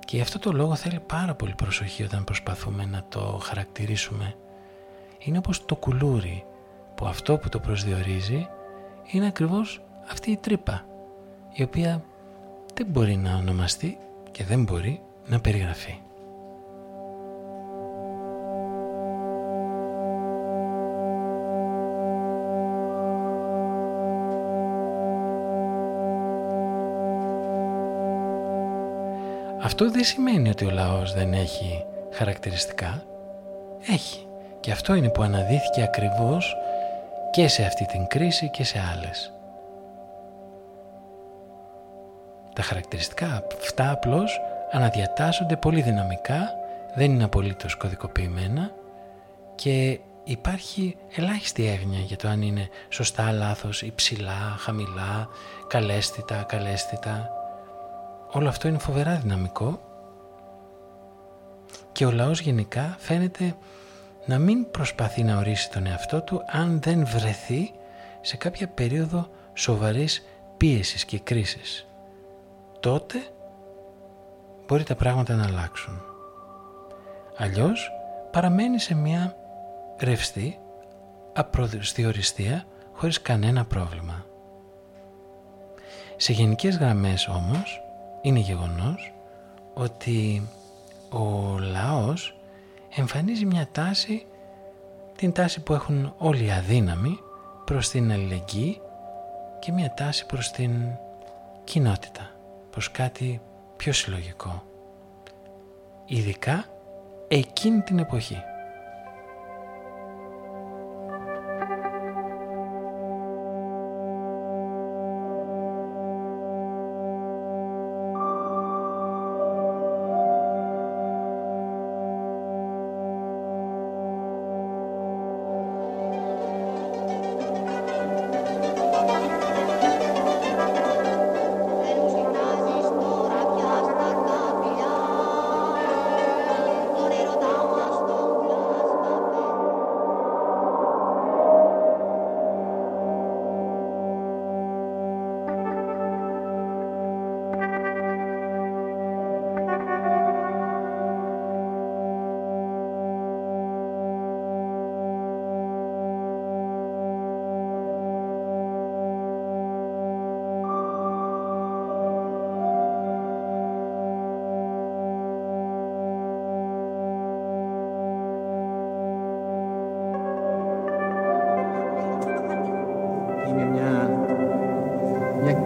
Και γι' αυτό το λόγο θέλει πάρα πολύ προσοχή όταν προσπαθούμε να το χαρακτηρίσουμε. Είναι όπως το κουλούρι που αυτό που το προσδιορίζει είναι ακριβώς αυτή η τρύπα η οποία δεν μπορεί να ονομαστεί και δεν μπορεί να περιγραφεί. Αυτό δεν σημαίνει ότι ο λαός δεν έχει χαρακτηριστικά. Έχει. Και αυτό είναι που αναδύθηκε ακριβώς και σε αυτή την κρίση και σε άλλες. Τα χαρακτηριστικά αυτά απλώς αναδιατάσσονται πολύ δυναμικά, δεν είναι απολύτως κωδικοποιημένα και υπάρχει ελάχιστη έγνοια για το αν είναι σωστά, λάθος, υψηλά, χαμηλά, καλέσθητα, καλέσθητα. Όλο αυτό είναι φοβερά δυναμικό και ο λαός γενικά φαίνεται να μην προσπαθεί να ορίσει τον εαυτό του αν δεν βρεθεί σε κάποια περίοδο σοβαρής πίεσης και κρίσης τότε μπορεί τα πράγματα να αλλάξουν. Αλλιώς παραμένει σε μια ρευστή, απροσδιοριστία χωρίς κανένα πρόβλημα. Σε γενικές γραμμές όμως είναι γεγονός ότι ο λαός εμφανίζει μια τάση, την τάση που έχουν όλοι οι αδύναμοι προς την αλληλεγγύη και μια τάση προς την κοινότητα προς κάτι πιο συλλογικό. Ειδικά εκείνη την εποχή.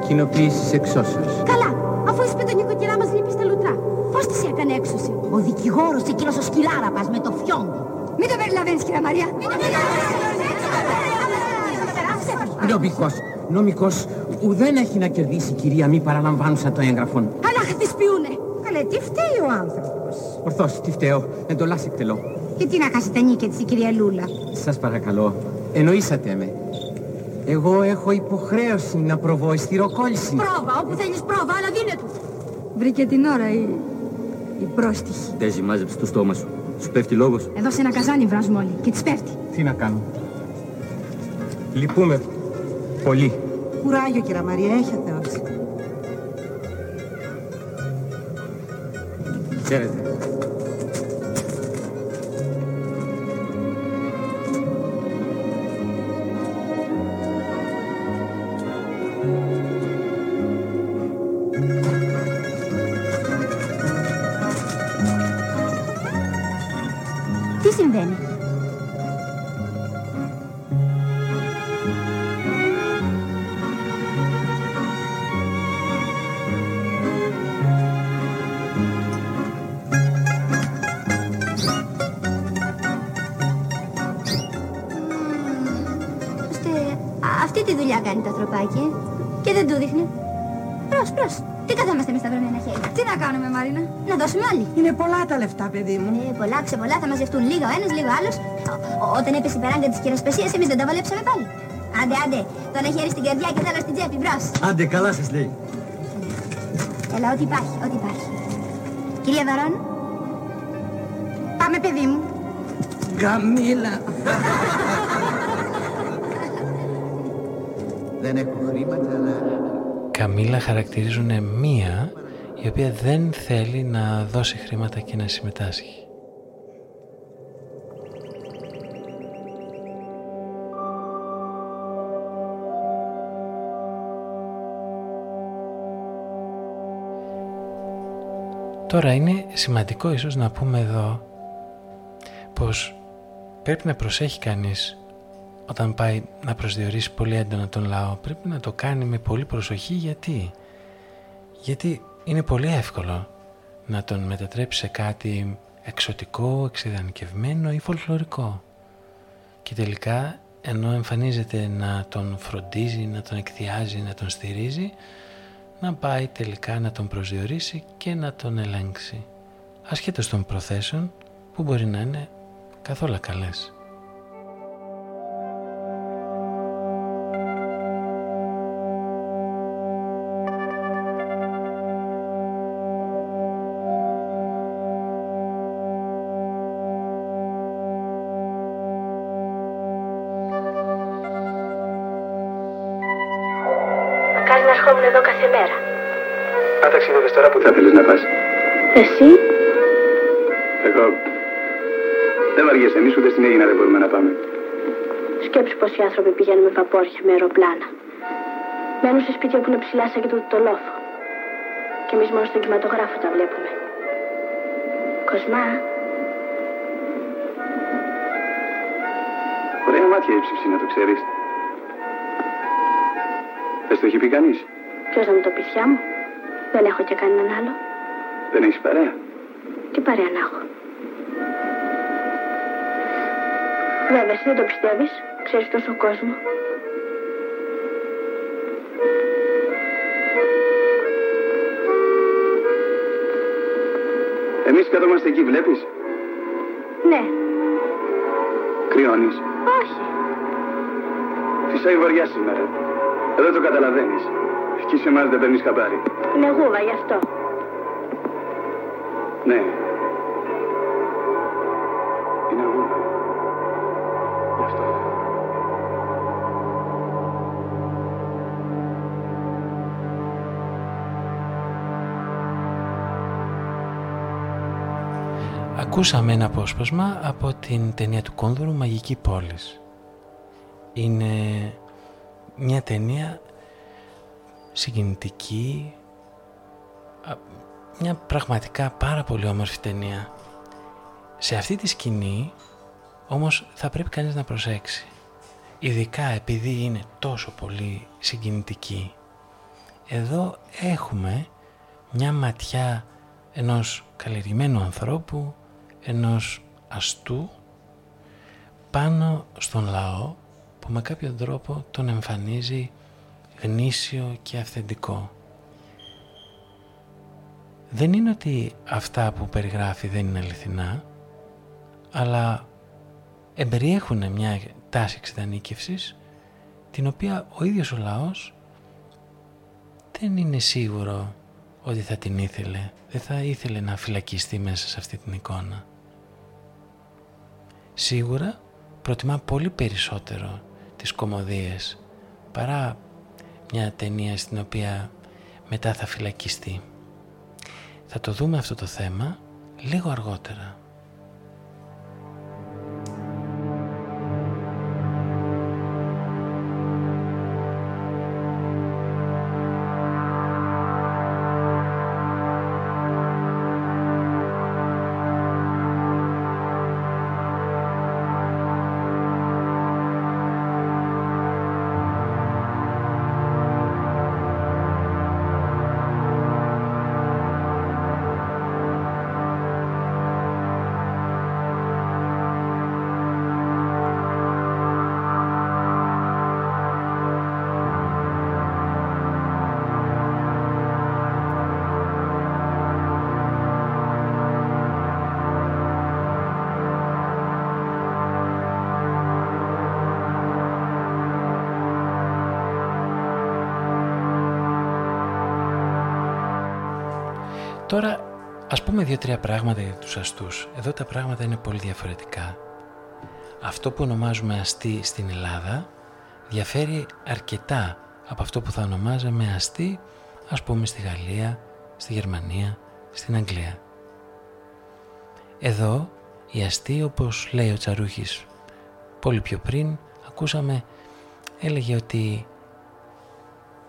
Κοινοποίησης εξώσεως.
Καλά, αφού η σπιτονικοκυρά μας λείπεις στα λουτρά. Πώς τη έκανε έξωση; Ο δικηγόρος εκείνος ο σκυλάραπα με το φιόγκο. Μην το περιλαβαίνεις, κυρία Μαρία. Μην το περιλαβαίνεις.
Νομικός, νομικός, ουδέν έχει να κερδίσει κυρία μη παραλαμβάνουσα το έγγραφο.
Αλλά χτισπιούνε. Καλέ, τι φταίει ο άνθρωπος.
Ορθώς, τι φταίω, εντολάς εκτελώ.
Και τι να χάσει τα νίκια της η κυρία Λούλα.
Σας παρακαλώ, εννοήσατε με. Εγώ έχω υποχρέωση να προβώ στηροκόλληση.
Πρόβα, όπου θέλεις πρόβα, αλλά δίνε του.
Βρήκε την ώρα η, η πρόστιχη.
Τέζι, μάζεψε το στόμα σου. Σου πέφτει λόγος.
Εδώ σε ένα καζάνι βράζουμε όλοι και της πέφτει.
Τι να κάνω. Λυπούμε πολύ.
Κουράγιο, κυρία Μαρία, έχει ο Θεός. Πολλά τα λεφτά, παιδί μου.
Ε, πολλά, ξεπολά, θα μαζευτούν λίγο ο ένας, λίγο ο άλλος. Ο- ο- Όταν έπεσε η περάγκα της κυροσπεσίας, εμείς δεν τα βολέψαμε πάλι. Άντε, άντε, το ένα χέρι στην καρδιά και το άλλο στην τσέπη, μπρος.
Άντε, καλά σας λέει.
Έλα, ό,τι υπάρχει, ό,τι υπάρχει. Κυρία Βαρόνου.
Πάμε, παιδί μου.
Καμίλα.
Δεν έχω χρήματα, αλλά...
Καμίλα χαρακτηρίζουν μία η οποία δεν θέλει να δώσει χρήματα και να συμμετάσχει. Τώρα είναι σημαντικό ίσως να πούμε εδώ πως πρέπει να προσέχει κανείς όταν πάει να προσδιορίσει πολύ έντονα τον λαό πρέπει να το κάνει με πολύ προσοχή γιατί; Γιατί είναι πολύ εύκολο να τον μετατρέψει σε κάτι εξωτικό, εξειδανικευμένο ή φολκλωρικό και τελικά ενώ εμφανίζεται να τον φροντίζει, να τον εκθιάζει, να τον στηρίζει να πάει τελικά να τον προσδιορίσει και να τον ελέγξει ασχέτως των προθέσεων που μπορεί να είναι καθόλου καλές.
Κάθε μέρα.
Αν ταξίδευες τώρα που θα θέλεις να πας.
Εσύ,
Εγώ... Δεν βαριέσαι εμείς ούτε στην Έγινα δεν μπορούμε να πάμε.
σκέψου πως οι άνθρωποι πηγαίνουν με βαπόρια, με αεροπλάνα. Μένουν σε σπίτια που είναι ψηλά σαν και τούτο το λόφο. Και εμείς μόνο στον κινηματογράφο τα βλέπουμε. Κοσμά,
Ωραία μάτια η ψήψη να το ξέρεις. Δεν το έχει πει κανείς;
Ποιος να μου το πεις θιά μου. Δεν έχω και κανέναν άλλο.
Δεν έχεις παρέα;
Τι παρέα να έχω; Βέβαια, εσύ δεν το πιστεύεις. Ξέρεις τόσο κόσμο.
Εμείς καθόμαστε εκεί, βλέπεις;
Ναι,
Κρυώνεις.
όχι.
Φυσάει βαριά σήμερα. Εδώ το καταλαβαίνεις. Εκεί σε εμάς δεν παίρνεις χαμπάρι.
Είναι γούβα γι' αυτό.
Ναι. Είναι εγώ. Γι' αυτό.
Ακούσαμε ένα απόσπασμα από την ταινία του Κόνδωρου «Μαγική πόλης». Είναι μια ταινία συγκινητική, α, μια πραγματικά πάρα πολύ όμορφη ταινία. Σε αυτή τη σκηνή όμως θα πρέπει κανείς να προσέξει. Ειδικά επειδή είναι τόσο πολύ συγκινητική. Εδώ έχουμε μια ματιά ενός καλλιεργημένου ανθρώπου, ενός αστού πάνω στον λαό που με κάποιο τρόπο τον εμφανίζει γνήσιο και αυθεντικό. Δεν είναι ότι αυτά που περιγράφει δεν είναι αληθινά, αλλά εμπεριέχουν μια τάση εξειδανίκευσης την οποία ο ίδιος ο λαός δεν είναι σίγουρο ότι θα την ήθελε, δεν θα ήθελε να φυλακιστεί μέσα σε αυτή την εικόνα. Σίγουρα προτιμά πολύ περισσότερο τις κομμωδίες παρά μια ταινία στην οποία μετά θα φυλακιστεί. Θα το δούμε αυτό το θέμα λίγο αργότερα. Πούμε δύο-τρία πράγματα για τους αστούς. Εδώ τα πράγματα είναι πολύ διαφορετικά. Αυτό που ονομάζουμε αστή στην Ελλάδα διαφέρει αρκετά από αυτό που θα ονομάζαμε αστή ας πούμε στη Γαλλία, στη Γερμανία, στην Αγγλία. Εδώ η αστή όπως λέει ο Τσαρούχης πολύ πιο πριν ακούσαμε έλεγε ότι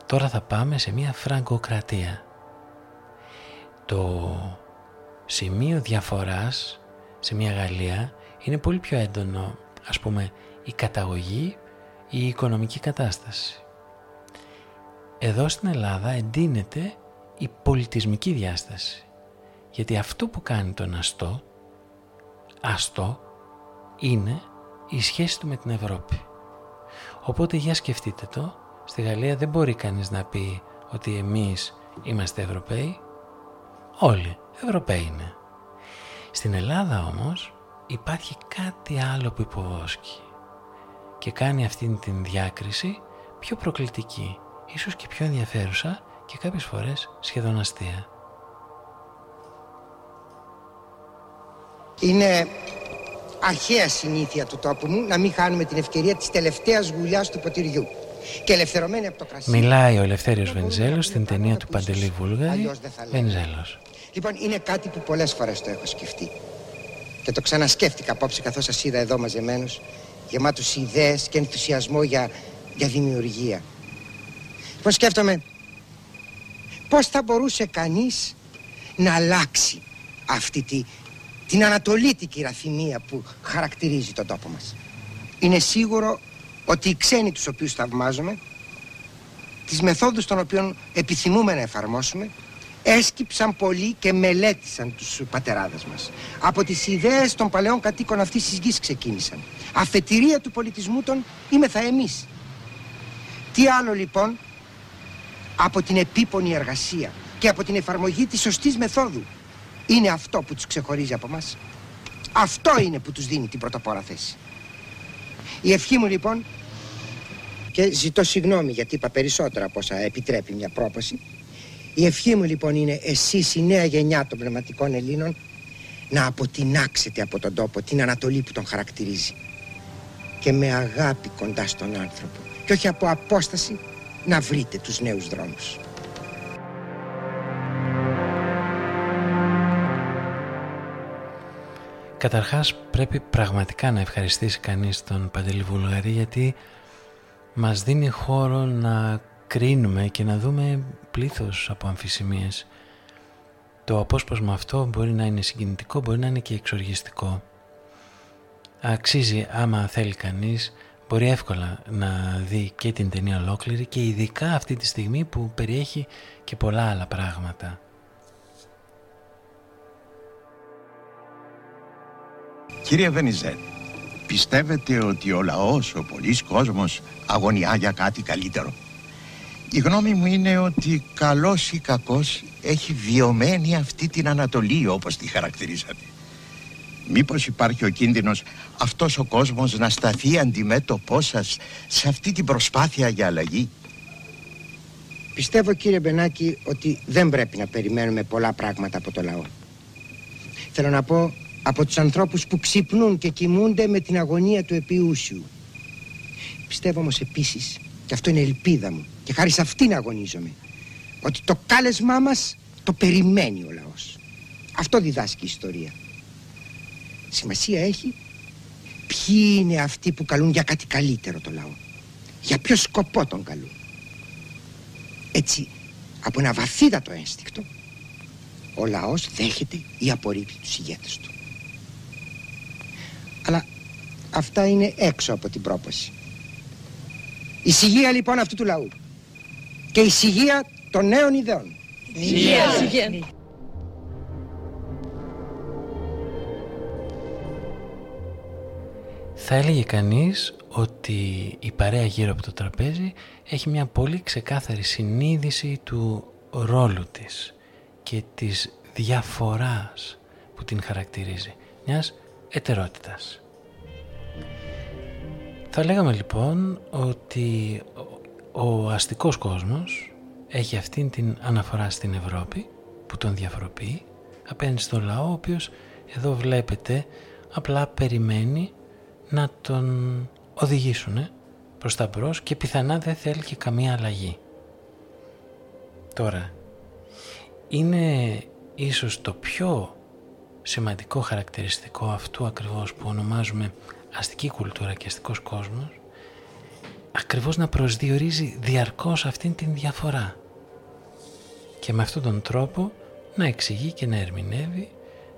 τώρα θα πάμε σε μια φραγκοκρατία το σημείο διαφοράς σε μια Γαλλία είναι πολύ πιο έντονο ας πούμε η καταγωγή ή η οικονομική κατάσταση. Εδώ στην Ελλάδα εντείνεται η πολιτισμική διάσταση γιατί αυτό που κάνει τον αστό αστό είναι η σχέση του με την Ευρώπη. Οπότε για σκεφτείτε το, στη Γαλλία δεν μπορεί κανείς να πει ότι εμείς είμαστε Ευρωπαίοι Όλοι Ευρωπαίοι είναι. Στην Ελλάδα όμως υπάρχει κάτι άλλο που υποβόσκει και κάνει αυτήν την διάκριση πιο προκλητική, ίσως και πιο ενδιαφέρουσα και κάποιες φορές σχεδόν αστεία.
Είναι αρχαία συνήθεια του τόπου μου να μην χάνουμε την ευκαιρία της τελευταίας γουλιάς του ποτηριού και ελευθερωμένη από το κρασί.
Μιλάει ο Ελευθέριος Βενζέλος στην ταινία του Παντελή Βούλγαρη, Βενζέλος.
Λοιπόν, είναι κάτι που πολλές φορές το έχω σκεφτεί. Και το ξανασκέφτηκα απόψε καθώς σας είδα εδώ μαζεμένους, γεμάτους ιδέες και ενθουσιασμό για, για δημιουργία. Λοιπόν, σκέφτομαι, πώς θα μπορούσε κανείς να αλλάξει αυτή τη, την ανατολίτικη ραθυμία που χαρακτηρίζει τον τόπο μας. Είναι σίγουρο ότι οι ξένοι τους οποίους θαυμάζουμε, τις μεθόδους των οποίων επιθυμούμε να εφαρμόσουμε, έσκυψαν πολύ και μελέτησαν τους πατεράδες μας. Από τις ιδέες των παλαιών κατοίκων αυτής της γης ξεκίνησαν. Αφετηρία του πολιτισμού των είμεθα εμείς. Τι άλλο λοιπόν από την επίπονη εργασία και από την εφαρμογή της σωστής μεθόδου είναι αυτό που τους ξεχωρίζει από μας; Αυτό είναι που τους δίνει την πρωτοπόρα θέση. Η ευχή μου λοιπόν και ζητώ συγγνώμη γιατί είπα περισσότερα από όσα επιτρέπει μια πρόποση η ευχή μου λοιπόν είναι εσείς η νέα γενιά των πνευματικών Ελλήνων να αποτινάξετε από τον τόπο την Ανατολή που τον χαρακτηρίζει και με αγάπη κοντά στον άνθρωπο και όχι από απόσταση να βρείτε τους νέους δρόμους.
Καταρχάς πρέπει πραγματικά να ευχαριστήσει κανείς τον Παντελή Βουλγαρή γιατί μας δίνει χώρο να κρίνουμε και να δούμε πλήθος από αμφισημίες. Το απόσπασμα αυτό μπορεί να είναι συγκινητικό, μπορεί να είναι και εξοργιστικό. Αξίζει άμα θέλει κανείς, μπορεί εύκολα να δει και την ταινία ολόκληρη και ειδικά αυτή τη στιγμή που περιέχει και πολλά άλλα πράγματα.
Κύριε Βενιζέτ, Πιστεύετε ότι ο λαός, ο πολλής κόσμος αγωνιά για κάτι καλύτερο; Η γνώμη μου είναι ότι καλός ή κακός έχει βιωμένη αυτή την Ανατολή όπως τη χαρακτηρίζατε. Μήπως υπάρχει ο κίνδυνος αυτός ο κόσμος να σταθεί αντιμέτωπός σας σε αυτή την προσπάθεια για αλλαγή;
Πιστεύω κύριε Μπενάκη ότι δεν πρέπει να περιμένουμε πολλά πράγματα από το λαό. Θέλω να πω από τους ανθρώπους που ξυπνούν και κοιμούνται με την αγωνία του επιούσιου. Πιστεύω όμως επίσης, και αυτό είναι ελπίδα μου, και χάρη σε αυτήν αγωνίζομαι, ότι το κάλεσμά μας το περιμένει ο λαός. Αυτό διδάσκει η ιστορία. Σημασία έχει ποιοι είναι αυτοί που καλούν για κάτι καλύτερο το λαό. Για ποιο σκοπό τον καλούν. Έτσι, από ένα βαθύτατο ένστικτο, ο λαός δέχεται ή απορρίπτει τους ηγέτες του. Αλλά αυτά είναι έξω από την πρόποση. Η σιγεία λοιπόν αυτού του λαού και η σιγεία των νέων ιδεών.
Θα έλεγε κανείς ότι η παρέα γύρω από το τραπέζι έχει μια πολύ ξεκάθαρη συνείδηση του ρόλου της και της διαφοράς που την χαρακτηρίζει, μιας ετερότητας. Θα λέγαμε λοιπόν ότι ο αστικός κόσμος έχει αυτήν την αναφορά στην Ευρώπη που τον διαφοροποιεί απέναντι στον λαό ο οποίος εδώ βλέπετε απλά περιμένει να τον οδηγήσουν προς τα μπρος και πιθανά δεν θέλει και καμία αλλαγή. Τώρα, είναι ίσως το πιο σημαντικό χαρακτηριστικό αυτού ακριβώς που ονομάζουμε αστική κουλτούρα και αστικός κόσμος ακριβώς να προσδιορίζει διαρκώς αυτήν την διαφορά και με αυτόν τον τρόπο να εξηγεί και να ερμηνεύει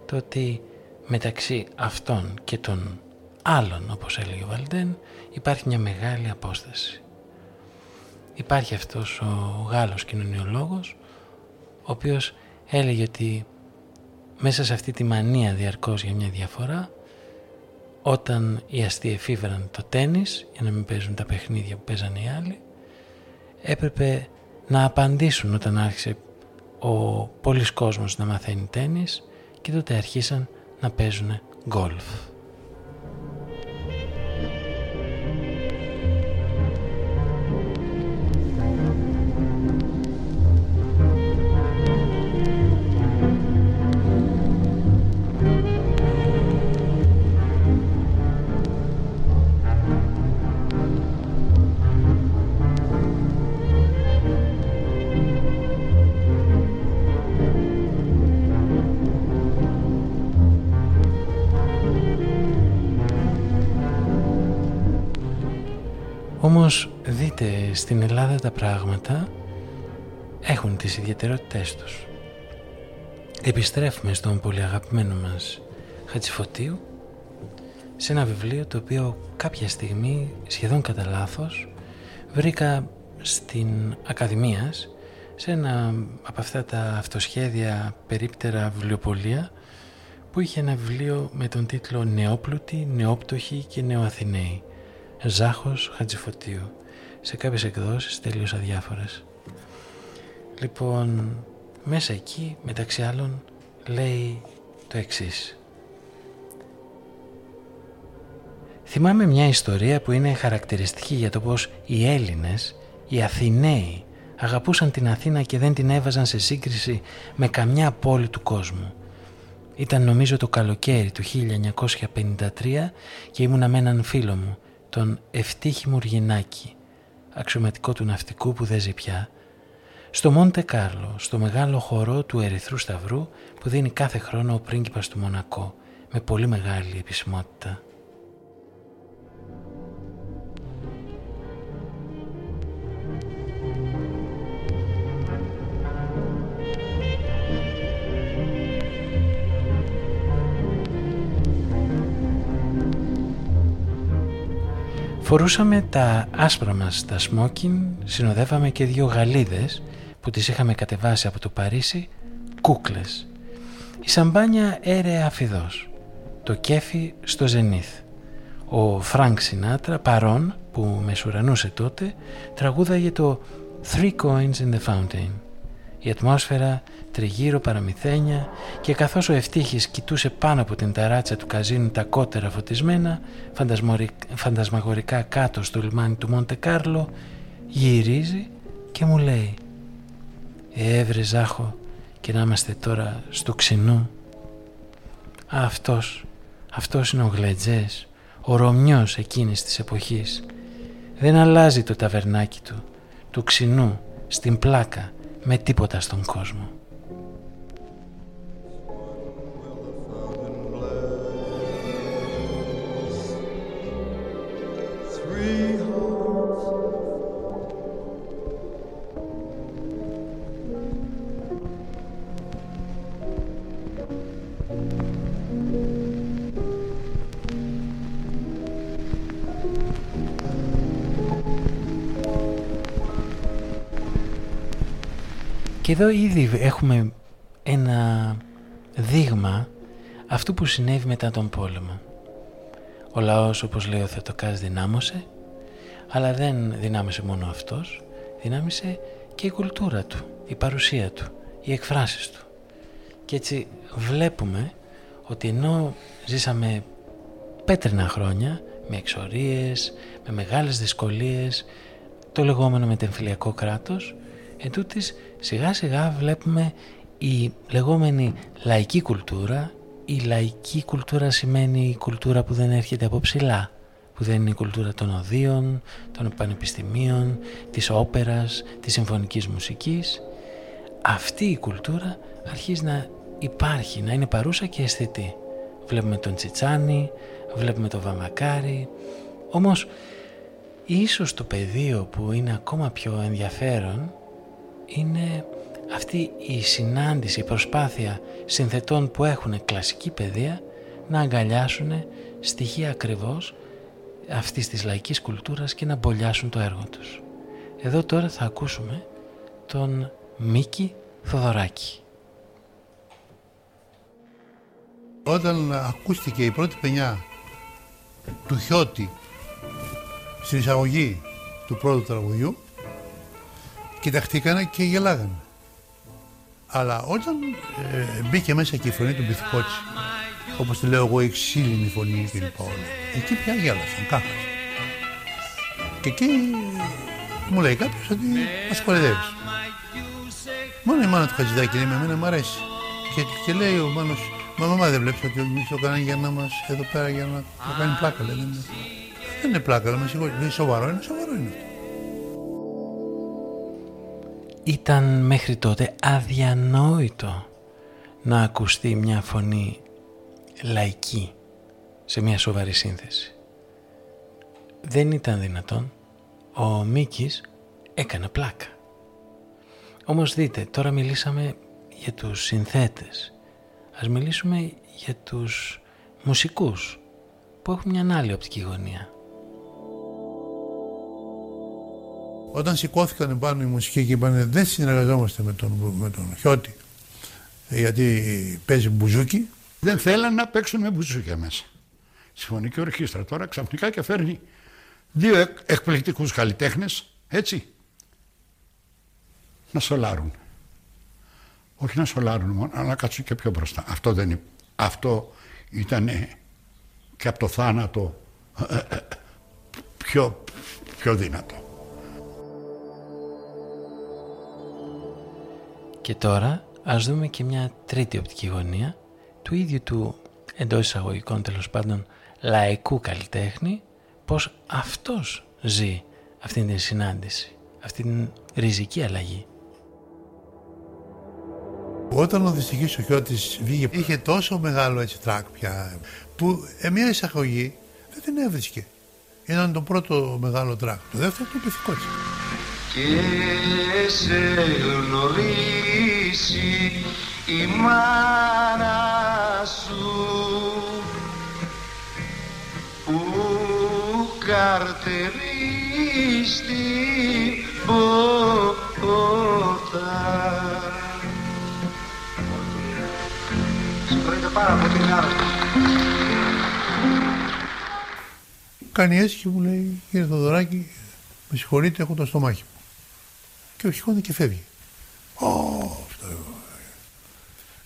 το ότι μεταξύ αυτών και των άλλων όπως έλεγε ο Βαλντέν υπάρχει μια μεγάλη απόσταση. Υπάρχει αυτός ο Γάλλος κοινωνιολόγος ο οποίος έλεγε ότι μέσα σε αυτή τη μανία διαρκώς για μια διαφορά όταν οι αστεί εφήβραν το τένις για να μην παίζουν τα παιχνίδια που παίζαν οι άλλοι έπρεπε να απαντήσουν όταν άρχισε ο πολλής κόσμος να μαθαίνει τένις και τότε αρχίσαν να παίζουν γκολφ. Όμως δείτε στην Ελλάδα τα πράγματα έχουν τις ιδιαιτερότητές τους. Επιστρέφουμε στον πολύ αγαπημένο μας Χατσιφωτίου σε ένα βιβλίο το οποίο κάποια στιγμή σχεδόν κατά λάθος βρήκα στην Ακαδημίας σε ένα από αυτά τα αυτοσχέδια περίπτερα βιβλιοπολία που είχε ένα βιβλίο με τον τίτλο «Νεόπλουτοι, Νεόπτωχοι και Νεοαθηναίοι» Ζάχος Χατζηφωτίου σε κάποιες εκδόσεις τελείως αδιάφορες. Λοιπόν, μέσα εκεί μεταξύ άλλων λέει το εξής. Θυμάμαι μια ιστορία που είναι χαρακτηριστική για το πως οι Έλληνες, οι Αθηναίοι, αγαπούσαν την Αθήνα και δεν την έβαζαν σε σύγκριση με καμιά πόλη του κόσμου. Ήταν νομίζω το καλοκαίρι του 1953 και ήμουνα με έναν φίλο μου, τον Ευτύχη Μουργινάκη, αξιωματικό του ναυτικού που δεν ζει πια, στο Μόντε Κάρλο, στο μεγάλο χορό του Ερυθρού Σταυρού που δίνει κάθε χρόνο ο πρίγκιπας του Μονακό, με πολύ μεγάλη επισημότητα. Φορούσαμε τα άσπρα μας τα σμόκιν, συνοδεύαμε και δύο Γαλλίδες που τις είχαμε κατεβάσει από το Παρίσι, κούκλες. Η σαμπάνια έρεε αφειδώς, το κέφι στο ζενήθ. Ο Φρανκ Σινάτρα, παρόν που μεσουρανούσε τότε, τραγούδαγε το «Three coins in the fountain». Η ατμόσφαιρα τριγύρω παραμυθένια και καθώς ο Ευτύχης κοιτούσε πάνω από την ταράτσα του καζίνου τα κότερα φωτισμένα, φαντασμαγορικά κάτω στο λιμάνι του Μοντε Κάρλο, γυρίζει και μου λέει «Εύρε Ζάχο και να είμαστε τώρα στο ξινού». Αυτός, αυτός είναι ο Γλετζές, ο Ρωμιός εκείνης της εποχής. Δεν αλλάζει το ταβερνάκι του, του ξινού, στην πλάκα, με τίποτα στον κόσμο. Και εδώ ήδη έχουμε ένα δείγμα αυτού που συνέβη μετά τον πόλεμο. Ο λαός, όπως λέει ο Θετοκάς, δυνάμωσε, αλλά δεν δυνάμωσε μόνο αυτός, δυνάμισε και η κουλτούρα του, η παρουσία του, οι εκφράσεις του. Και έτσι βλέπουμε ότι ενώ ζήσαμε πέτρινα χρόνια, με εξορίες, με μεγάλες δυσκολίες, το λεγόμενο μετεμφυλιακό κράτος, Ετούτοις σιγά σιγά βλέπουμε η λεγόμενη λαϊκή κουλτούρα. Η λαϊκή κουλτούρα σημαίνει η κουλτούρα που δεν έρχεται από ψηλά που δεν είναι η κουλτούρα των οδείων, των πανεπιστημίων, της όπερας, της συμφωνικής μουσικής. Αυτή η κουλτούρα αρχίζει να υπάρχει, να είναι παρούσα και αισθητή. Βλέπουμε τον Τσιτσάνι, βλέπουμε τον Βαμακάρι όμως ίσως το πεδίο που είναι ακόμα πιο ενδιαφέρον είναι αυτή η συνάντηση, η προσπάθεια συνθετών που έχουν κλασική παιδεία να αγκαλιάσουν στοιχεία ακριβώς αυτής της λαϊκής κουλτούρας και να μπολιάσουν το έργο τους. Εδώ τώρα θα ακούσουμε τον Μίκη Θοδωράκη.
Όταν ακούστηκε η πρώτη πενιά του Χιώτη στην εισαγωγή του πρώτου τραγουδιού κοιταχτήκανε και γελάγανε. Αλλά όταν ε, μπήκε μέσα και η φωνή του Μπιθικότσι, όπως τη λέω εγώ, η ξύλινη φωνή και λοιπά όλα, εκεί πια γέλασαν, κάχασαν. Και εκεί μου λέει κάποιος ότι μας κορεδεύεις. Μόνο η μάνα του Χατζηδάκη είναι με εμένα μου αρέσει. Και, και λέει ο Μάνος, μα μαμά δεν βλέπεις ότι εμείς το κάνανε για να μας εδώ πέρα για να το κάνει πλάκα. Λέει, δεν είναι πλάκα, αλλά με συγχωρείτε. Σοβαρό είναι, σοβαρό είναι αυτό
ήταν μέχρι τότε αδιανόητο να ακουστεί μια φωνή λαϊκή σε μια σοβαρή σύνθεση. Δεν ήταν δυνατόν. Ο Μίκης έκανε πλάκα. Όμως δείτε, τώρα μιλήσαμε για τους συνθέτες. Ας μιλήσουμε για τους μουσικούς που έχουν μια άλλη οπτική γωνία.
Όταν σηκώθηκαν πάνω οι μουσικοί και είπαν δεν συνεργαζόμαστε με τον, με τον Χιώτη γιατί παίζει μπουζούκι.
Δεν θέλαν να παίξουν με μπουζούκια μέσα. Συμφωνική ορχήστρας τώρα ξαφνικά και φέρνει δύο εκ, εκπληκτικούς καλλιτέχνες, έτσι, να σολάρουν. Όχι να σολάρουν μόνο, αλλά να κάτσουν και πιο μπροστά. Αυτό, δεν, αυτό ήταν και από το θάνατο ε, ε, ε, πιο, πιο δυνατό.
Και τώρα ας δούμε και μια τρίτη οπτική γωνία του ίδιου του εντός εισαγωγικών τέλος πάντων λαϊκού καλλιτέχνη πως αυτός ζει αυτήν την συνάντηση, αυτήν την ριζική αλλαγή.
Όταν ο δυστυχής ο Χιώτης βγήκε είχε τόσο μεγάλο έτσι τρακ πια που ε, μια εισαγωγή δεν την έβρισκε. Ήταν το πρώτο μεγάλο τρακ. Το δεύτερο το πυθικό
και σε γνωρίσει η μάνα σου που καρτερεί στην πόρτα.
Συγχωρείτε πάρα πολύ, είναι άρρωστος. κάνει έτσι και μου λέει, κύριε Θοδωράκη, με συγχωρείτε, έχω το στομάχι μου. Και ο χειμώνα και φεύγει. Ω, αυτό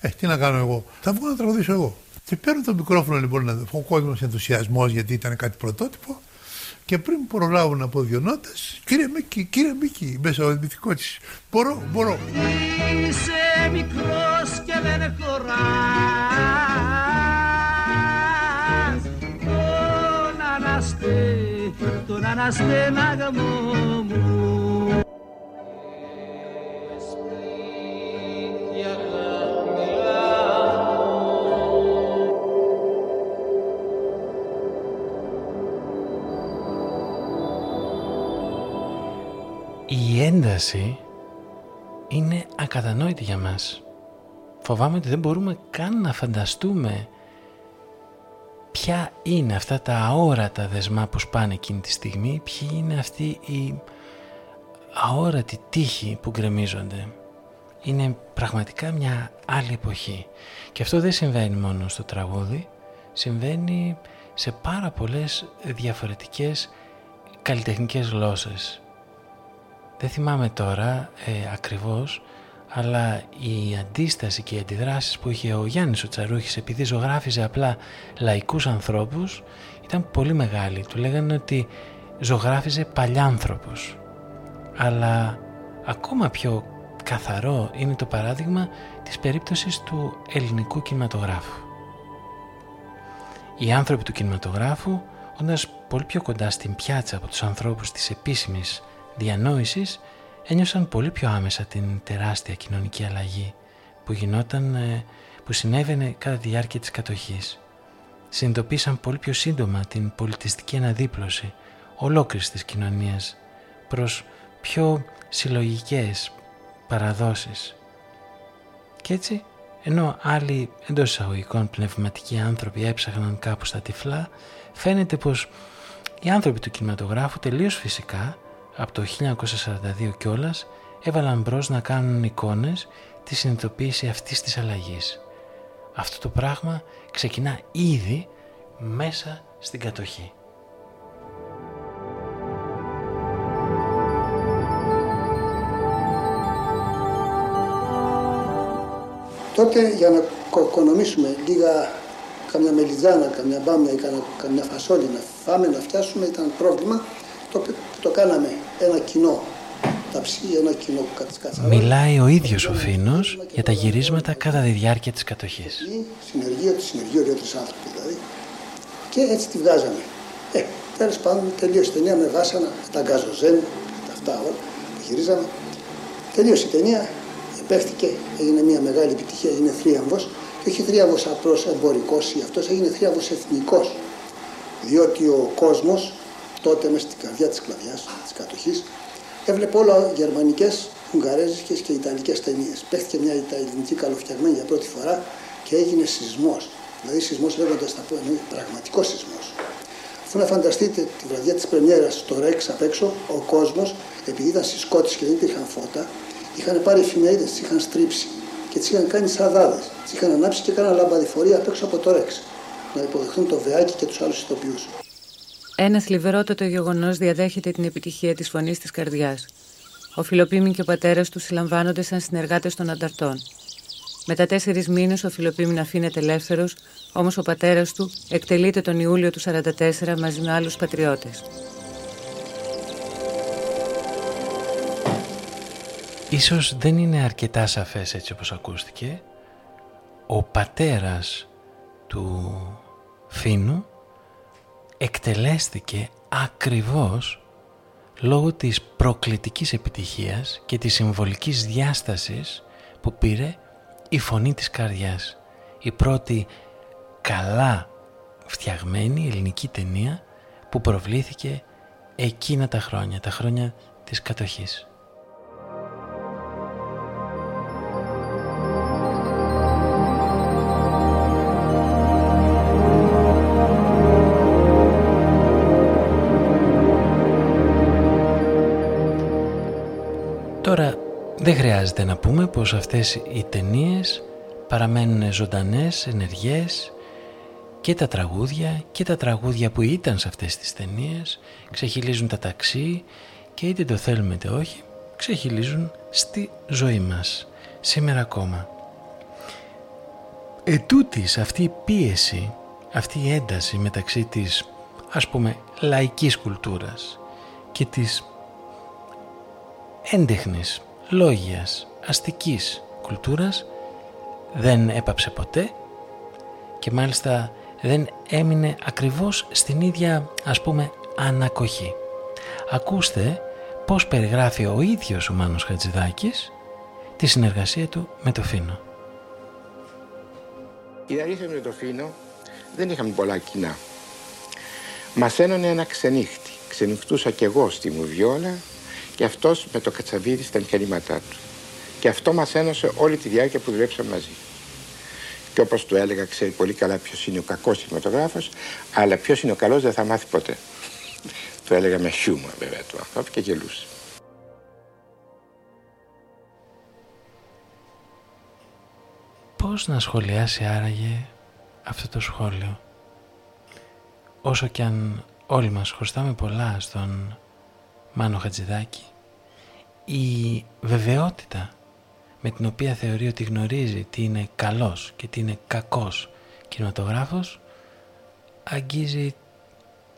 ε, τι να κάνω εγώ. Θα βγω να τραγουδήσω εγώ. Και παίρνω το μικρόφωνο λοιπόν να ο κόσμος ενθουσιασμός γιατί ήταν κάτι πρωτότυπο. Και πριν προλάβω να πω δύο νότες, κύριε Μίκη, κύριε Μίκη, μέσα ο μυθικό της. Μπορώ, μπορώ.
Είσαι μικρός και δεν χωράς. Τον αναστέ, τον αναστέ να γαμώ μου.
Η ένταση είναι ακατανόητη για μας. Φοβάμαι ότι δεν μπορούμε καν να φανταστούμε ποια είναι αυτά τα αόρατα δεσμά που σπάνε εκείνη τη στιγμή, ποιοι είναι αυτοί οι αόρατοι τείχοι που γκρεμίζονται. Είναι πραγματικά μια άλλη εποχή. Και αυτό δεν συμβαίνει μόνο στο τραγούδι, συμβαίνει σε πάρα πολλές διαφορετικές καλλιτεχνικές γλώσσες. Δεν θυμάμαι τώρα ε, ακριβώς, αλλά η αντίσταση και οι αντιδράσεις που είχε ο Γιάννης ο Τσαρούχης επειδή ζωγράφιζε απλά λαϊκούς ανθρώπους ήταν πολύ μεγάλη. Του λέγανε ότι ζωγράφιζε παλιάνθρωπους. Αλλά ακόμα πιο καθαρό είναι το παράδειγμα της περίπτωσης του ελληνικού κινηματογράφου. Οι άνθρωποι του κινηματογράφου, όντας πολύ πιο κοντά στην πιάτσα από τους ανθρώπους της επίσημης διανόησης ένιωσαν πολύ πιο άμεσα την τεράστια κοινωνική αλλαγή που γινόταν, ε, που συνέβαινε κατά τη διάρκεια της κατοχής. Συνειδητοποίησαν πολύ πιο σύντομα την πολιτιστική αναδίπλωση ολόκληρης της κοινωνίας προς πιο συλλογικές παραδόσεις. Και έτσι, ενώ άλλοι εντός εισαγωγικών πνευματικοί άνθρωποι έψαχναν κάπου στα τυφλά, φαίνεται πως οι άνθρωποι του κινηματογράφου τελείως φυσικά από το 1942 κιόλας έβαλαν μπρος να κάνουν εικόνες της συνειδητοποίησης αυτής της αλλαγής. Αυτό το πράγμα ξεκινά ήδη μέσα στην κατοχή.
Τότε για να οικονομήσουμε λίγα καμιά μελιτζάνα, καμιά μπάμια ή καμιά φασόλη να φάμε, να φτιάσουμε ήταν πρόβλημα το, το κάναμε ένα κοινό ταψί, ένα κοινό
Μιλάει ο ίδιος ο Φίνος για τα γυρίσματα κατά τη διάρκεια της κατοχής.
Συνεργείο, τη συνεργείο, δύο-τρεις άνθρωποι δηλαδή. Και έτσι τη βγάζαμε. Ε, τέλος πάντων τελείωσε η ταινία με βάσανα, με τα γκαζοζέν, τα αυτά όλα που γυρίζαμε. Τελείωσε η ταινία, επέχτηκε, έγινε μια μεγάλη επιτυχία, έγινε θρίαμβος και όχι θρίαμβος απλώς εμπορικός ή αυτός, έγινε θρίαμβος εθνικός. Διότι ο κόσμος τότε μέσα στην καρδιά της κλαδιάς, της κατοχής, έβλεπε όλα γερμανικές, ουγγαρέζικες και ιταλικές ταινίες. Παίχτηκε μια ελληνική καλοφτιαγμένη για πρώτη φορά και έγινε σεισμός. Δηλαδή σεισμός λέγοντας τα πω, εννοεί πραγματικό σεισμός. Αφού να φανταστείτε τη βραδιά της πρεμιέρας στο Ρέξ απ' έξω, ο κόσμος, επειδή ήταν συσκότης και δεν υπήρχαν φώτα, είχαν πάρει εφημερίδες, τις είχαν στρίψει και τις είχαν κάνει σαδάδες. Τις είχαν ανάψει και έκαναν λαμπαδιφορία απ' έξω από το Ρέξ να υποδεχθούν το Βεάκι και τους άλλους ηθοποιούς.
Ένας θλιβερότατο γεγονός διαδέχεται την επιτυχία της φωνής της καρδιάς. Ο Φιλοπίμη και ο πατέρας του συλλαμβάνονται σαν συνεργάτες των ανταρτών. Μετά τέσσερις μήνες ο Φιλοπίμη αφήνεται ελεύθερος, όμως ο πατέρας του εκτελείται τον Ιούλιο του 1944 μαζί με άλλους πατριώτες.
Ίσως δεν είναι αρκετά σαφές έτσι όπως ακούστηκε. Ο πατέρας του Φίνου εκτελέστηκε ακριβώς λόγω της προκλητικής επιτυχίας και της συμβολικής διάστασης που πήρε η φωνή της καρδιάς. Η πρώτη καλά φτιαγμένη ελληνική ταινία που προβλήθηκε εκείνα τα χρόνια, τα χρόνια της κατοχής. Δεν χρειάζεται να πούμε πως αυτές οι ταινίες παραμένουν ζωντανές, ενεργές και τα τραγούδια και τα τραγούδια που ήταν σε αυτές τις ταινίες ξεχυλίζουν τα ταξί και είτε το θέλουμε είτε όχι ξεχυλίζουν στη ζωή μας σήμερα ακόμα. Ετούτης αυτή η πίεση, αυτή η ένταση μεταξύ της ας πούμε λαϊκής κουλτούρας και της έντεχνης, λόγιας, αστικής κουλτούρας δεν έπαψε ποτέ και μάλιστα δεν έμεινε ακριβώς στην ίδια ας πούμε ανακοχή. Ακούστε πώς περιγράφει ο ίδιος ο Μάνος Χατζηδάκης τη συνεργασία του με το Φίνο.
Η αλήθεια με το Φίνο δεν είχαμε πολλά κοινά. Μας ένωνε ένα ξενύχτη. Ξενυχτούσα κι εγώ στη Μουβιόλα και αυτός με το κατσαβίδι στα μηχανήματά του. Και αυτό μας ένωσε όλη τη διάρκεια που δουλέψαμε μαζί. Και όπως του έλεγα, ξέρει πολύ καλά ποιος είναι ο κακός κινηματογράφος, αλλά ποιος είναι ο καλός δεν θα μάθει ποτέ. το έλεγα με χιούμορ βέβαια του ανθρώπου και γελούσε.
Πώς να σχολιάσει άραγε αυτό το σχόλιο; Όσο κι αν όλοι μας χρωστάμε πολλά στον Μάνο Χατζηδάκη, η βεβαιότητα με την οποία θεωρεί ότι γνωρίζει τι είναι καλός και τι είναι κακός κινηματογράφος αγγίζει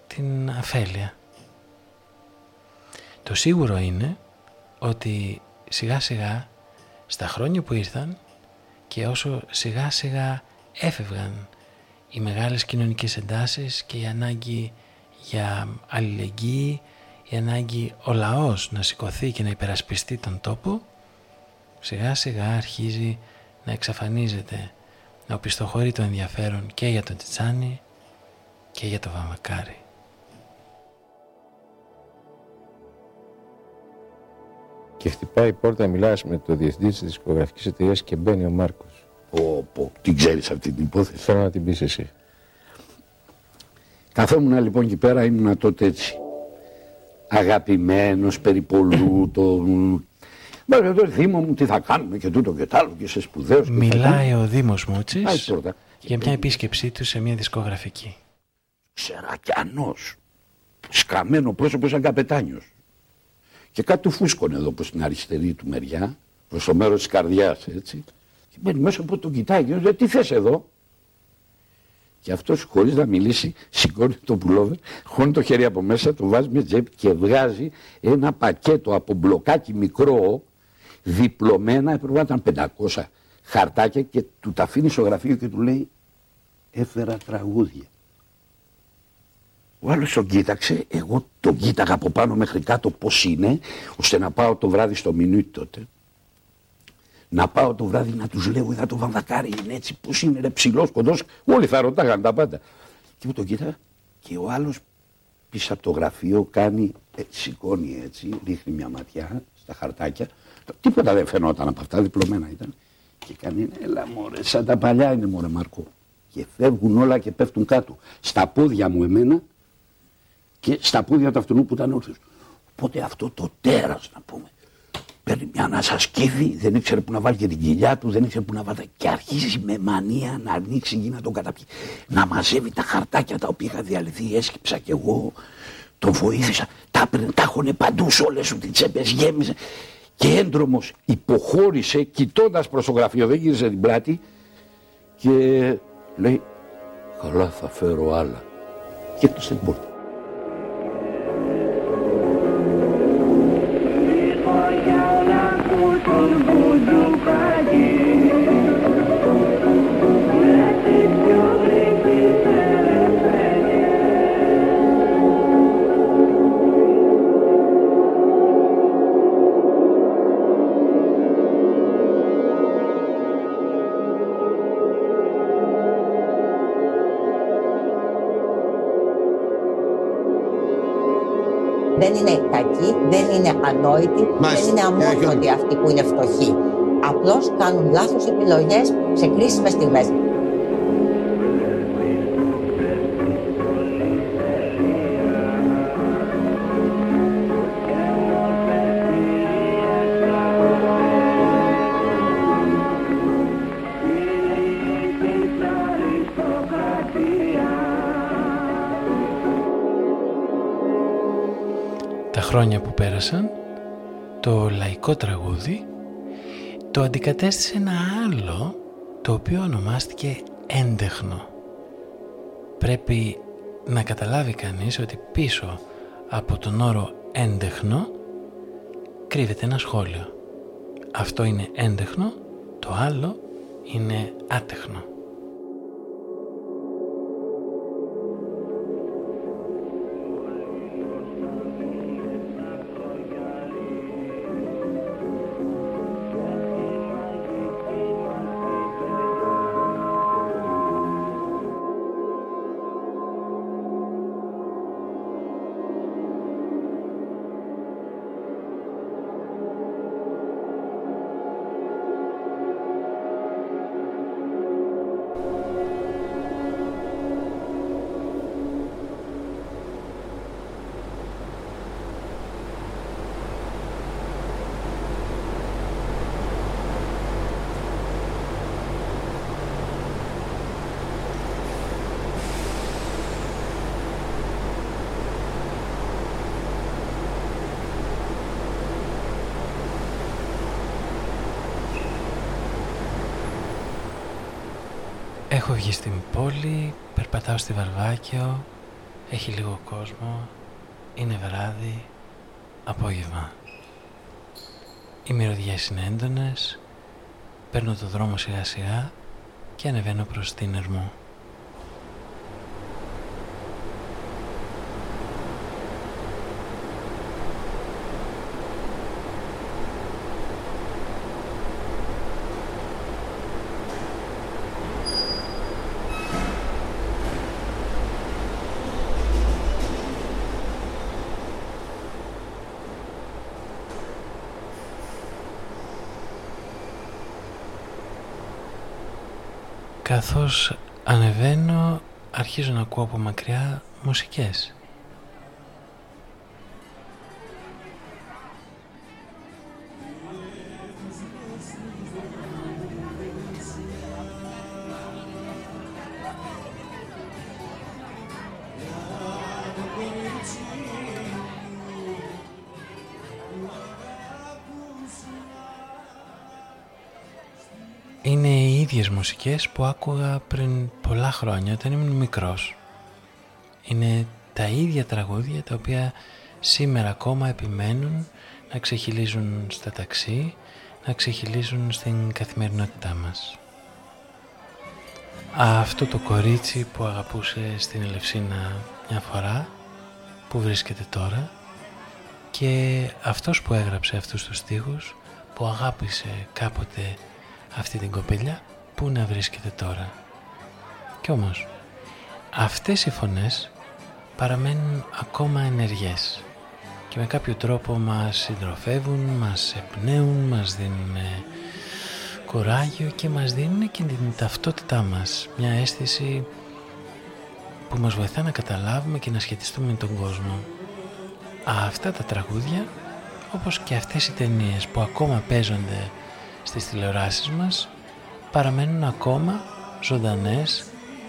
την αφέλεια. Το σίγουρο είναι ότι σιγά σιγά στα χρόνια που ήρθαν και όσο σιγά σιγά έφευγαν οι μεγάλες κοινωνικές εντάσεις και η ανάγκη για αλληλεγγύη, η ανάγκη ο λαός να σηκωθεί και να υπερασπιστεί τον τόπο, σιγά σιγά αρχίζει να εξαφανίζεται, να οπισθοχωρεί το ενδιαφέρον και για τον Τιτσάνι και για το Βαμακάρι.
Και χτυπάει η πόρτα, μιλάς με το διευθυντή της δισκογραφικής εταιρείας και μπαίνει ο Μάρκος.
Πω, πω, την ξέρεις αυτή την υπόθεση;
Θέλω να την πεις εσύ.
Καθόμουν λοιπόν εκεί πέρα, ήμουν τότε έτσι. Αγαπημένος, περιπολού, το... Μα το θύμο μου τι θα κάνουμε και τούτο και τ' άλλο και σε σπουδαίος.
Μιλάει ο Δήμος Μούτσης για μια επίσκεψή του σε μια δισκογραφική.
Ξερακιανός, σκαμμένο πρόσωπος σαν καπετάνιος. Και κάτι του φούσκωνε εδώ προς την αριστερή του μεριά, προς το μέρος της καρδιάς έτσι. Και μπαίνει μέσα από τον κοιτάει και λέει τι θες εδώ; Και αυτός χωρίς να μιλήσει σηκώνει το πουλόβερ, χώνει το χέρι από μέσα, το βάζει με τσέπη και βγάζει ένα πακέτο από μπλοκάκι μικρό, διπλωμένα, έπρεπε να ήταν 500 χαρτάκια και του τα αφήνει στο γραφείο και του λέει έφερα τραγούδια. Ο άλλος τον κοίταξε, εγώ τον κοίταγα από πάνω μέχρι κάτω πώς είναι, ώστε να πάω το βράδυ στο μινούι τότε. Να πάω το βράδυ να τους λέω, είδα το βαμβακάρι είναι έτσι, πώς είναι ρε ψηλός, κοντός, όλοι θα ρωτάγαν τα πάντα. Και μου τον κοίταγα και ο άλλος πίσω από το γραφείο κάνει, ε, σηκώνει έτσι, ρίχνει μια ματιά στα χαρτάκια. Τίποτα δεν φαινόταν από αυτά, διπλωμένα ήταν. Και κάνει, έλα μωρέ, σαν τα παλιά είναι μωρέ Μάρκο. Και φεύγουν όλα και πέφτουν κάτω. Στα πόδια μου εμένα και στα πόδια του αυτού που ήταν όρθιος. Οπότε αυτό το τέρας να πούμε. Παίρνει μια ανάσα σκύβη, δεν ήξερε που να βάλει και την κοιλιά του, δεν ήξερε που να βάλει. Και αρχίζει με μανία να ανοίξει γη να τον καταπιεί. Να μαζεύει τα χαρτάκια τα οποία είχα διαλυθεί, έσκυψα κι εγώ. Τον βοήθησα. Τα έπαιρνε, τα έχωνε παντού σε όλες σου τις τσέπες, γέμιζε. Και έντρομος υποχώρησε, κοιτώντας προς το γραφείο, δεν γύρισε την πλάτη και λέει: Καλά, θα φέρω άλλα. Και έκλεισε την πόρτα.
δεν είναι ε, αμόρφωτοι αυτοί που είναι φτωχοί. Απλώς κάνουν λάθος επιλογές σε κρίσιμες στιγμές.
χρόνια που πέρασαν το λαϊκό τραγούδι το αντικατέστησε ένα άλλο το οποίο ονομάστηκε έντεχνο. Πρέπει να καταλάβει κανείς ότι πίσω από τον όρο έντεχνο κρύβεται ένα σχόλιο. Αυτό είναι έντεχνο, το άλλο είναι άτεχνο. Έχω βγει στην πόλη, περπατάω στη Βαρβάκιο, έχει λίγο κόσμο, είναι βράδυ, απόγευμα. Οι μυρωδιές είναι έντονες, παίρνω το δρόμο σιγά σιγά και ανεβαίνω προς την Ερμό. Καθώς ανεβαίνω αρχίζω να ακούω από μακριά μουσικές. Μουσικές που άκουγα πριν πολλά χρόνια όταν ήμουν μικρός. Είναι τα ίδια τραγούδια τα οποία σήμερα ακόμα επιμένουν να ξεχυλίζουν στα ταξί, να ξεχυλίζουν στην καθημερινότητά μας. Αυτό το κορίτσι που αγαπούσε στην Ελευσίνα μια φορά, που βρίσκεται τώρα, και αυτός που έγραψε αυτούς τους στίχους, που αγάπησε κάποτε αυτή την κοπέλια, πού να βρίσκεται τώρα; Κι όμως, αυτές οι φωνές παραμένουν ακόμα ενεργές και με κάποιο τρόπο μας συντροφεύουν, μας εμπνέουν, μας δίνουν κοράγιο και μας δίνουν και την ταυτότητά μας, μια αίσθηση που μας βοηθά να καταλάβουμε και να σχετιστούμε με τον κόσμο. Αυτά τα τραγούδια, όπως και αυτές οι ταινίες που ακόμα παίζονται στις τηλεοράσεις μας, παραμένουν ακόμα ζωντανές,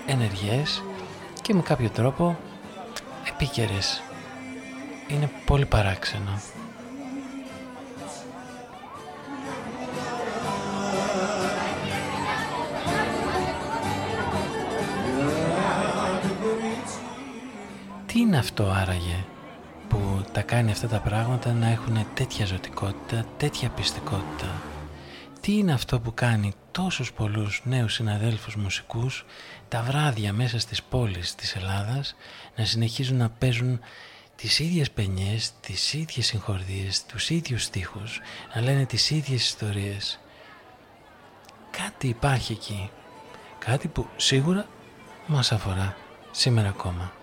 ενεργές και με κάποιο τρόπο επίκαιρες. Είναι πολύ παράξενο. Τι είναι αυτό άραγε που τα κάνει αυτά τα πράγματα να έχουν τέτοια ζωτικότητα, τέτοια πιστικότητα; Τι είναι αυτό που κάνει τόσους πολλούς νέους συναδέλφους μουσικούς τα βράδια μέσα στις πόλεις της Ελλάδας να συνεχίζουν να παίζουν τις ίδιες πενιές, τις ίδιες συγχορδίες, τους ίδιους στίχους, να λένε τις ίδιες ιστορίες. Κάτι υπάρχει εκεί, κάτι που σίγουρα μας αφορά σήμερα ακόμα.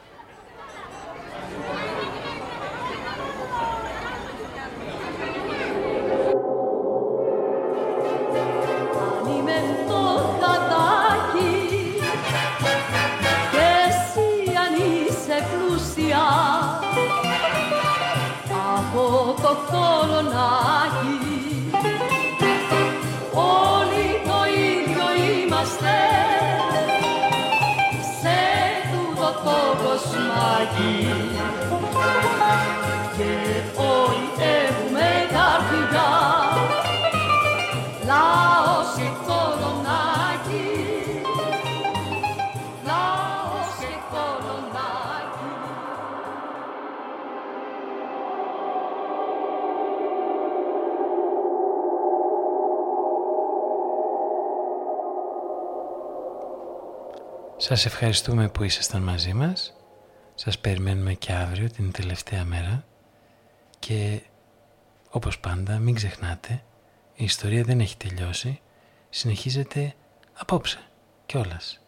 Σας ευχαριστούμε που ήσασταν μαζί μας. Σας περιμένουμε και αύριο την τελευταία μέρα και όπως πάντα μην ξεχνάτε η ιστορία δεν έχει τελειώσει συνεχίζεται απόψε κιόλας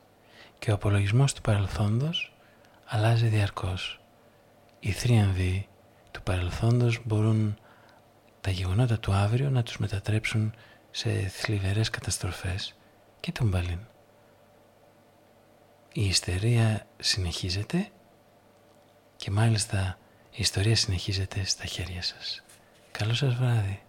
και ο απολογισμός του παρελθόντος αλλάζει διαρκώς. Οι θρίαμβοι του παρελθόντος μπορούν τα γεγονότα του αύριο να τους μετατρέψουν σε θλιβερές καταστροφές και τον Μπαλίν. Η ιστερία συνεχίζεται και μάλιστα η ιστορία συνεχίζεται στα χέρια σας. Καλό σας βράδυ.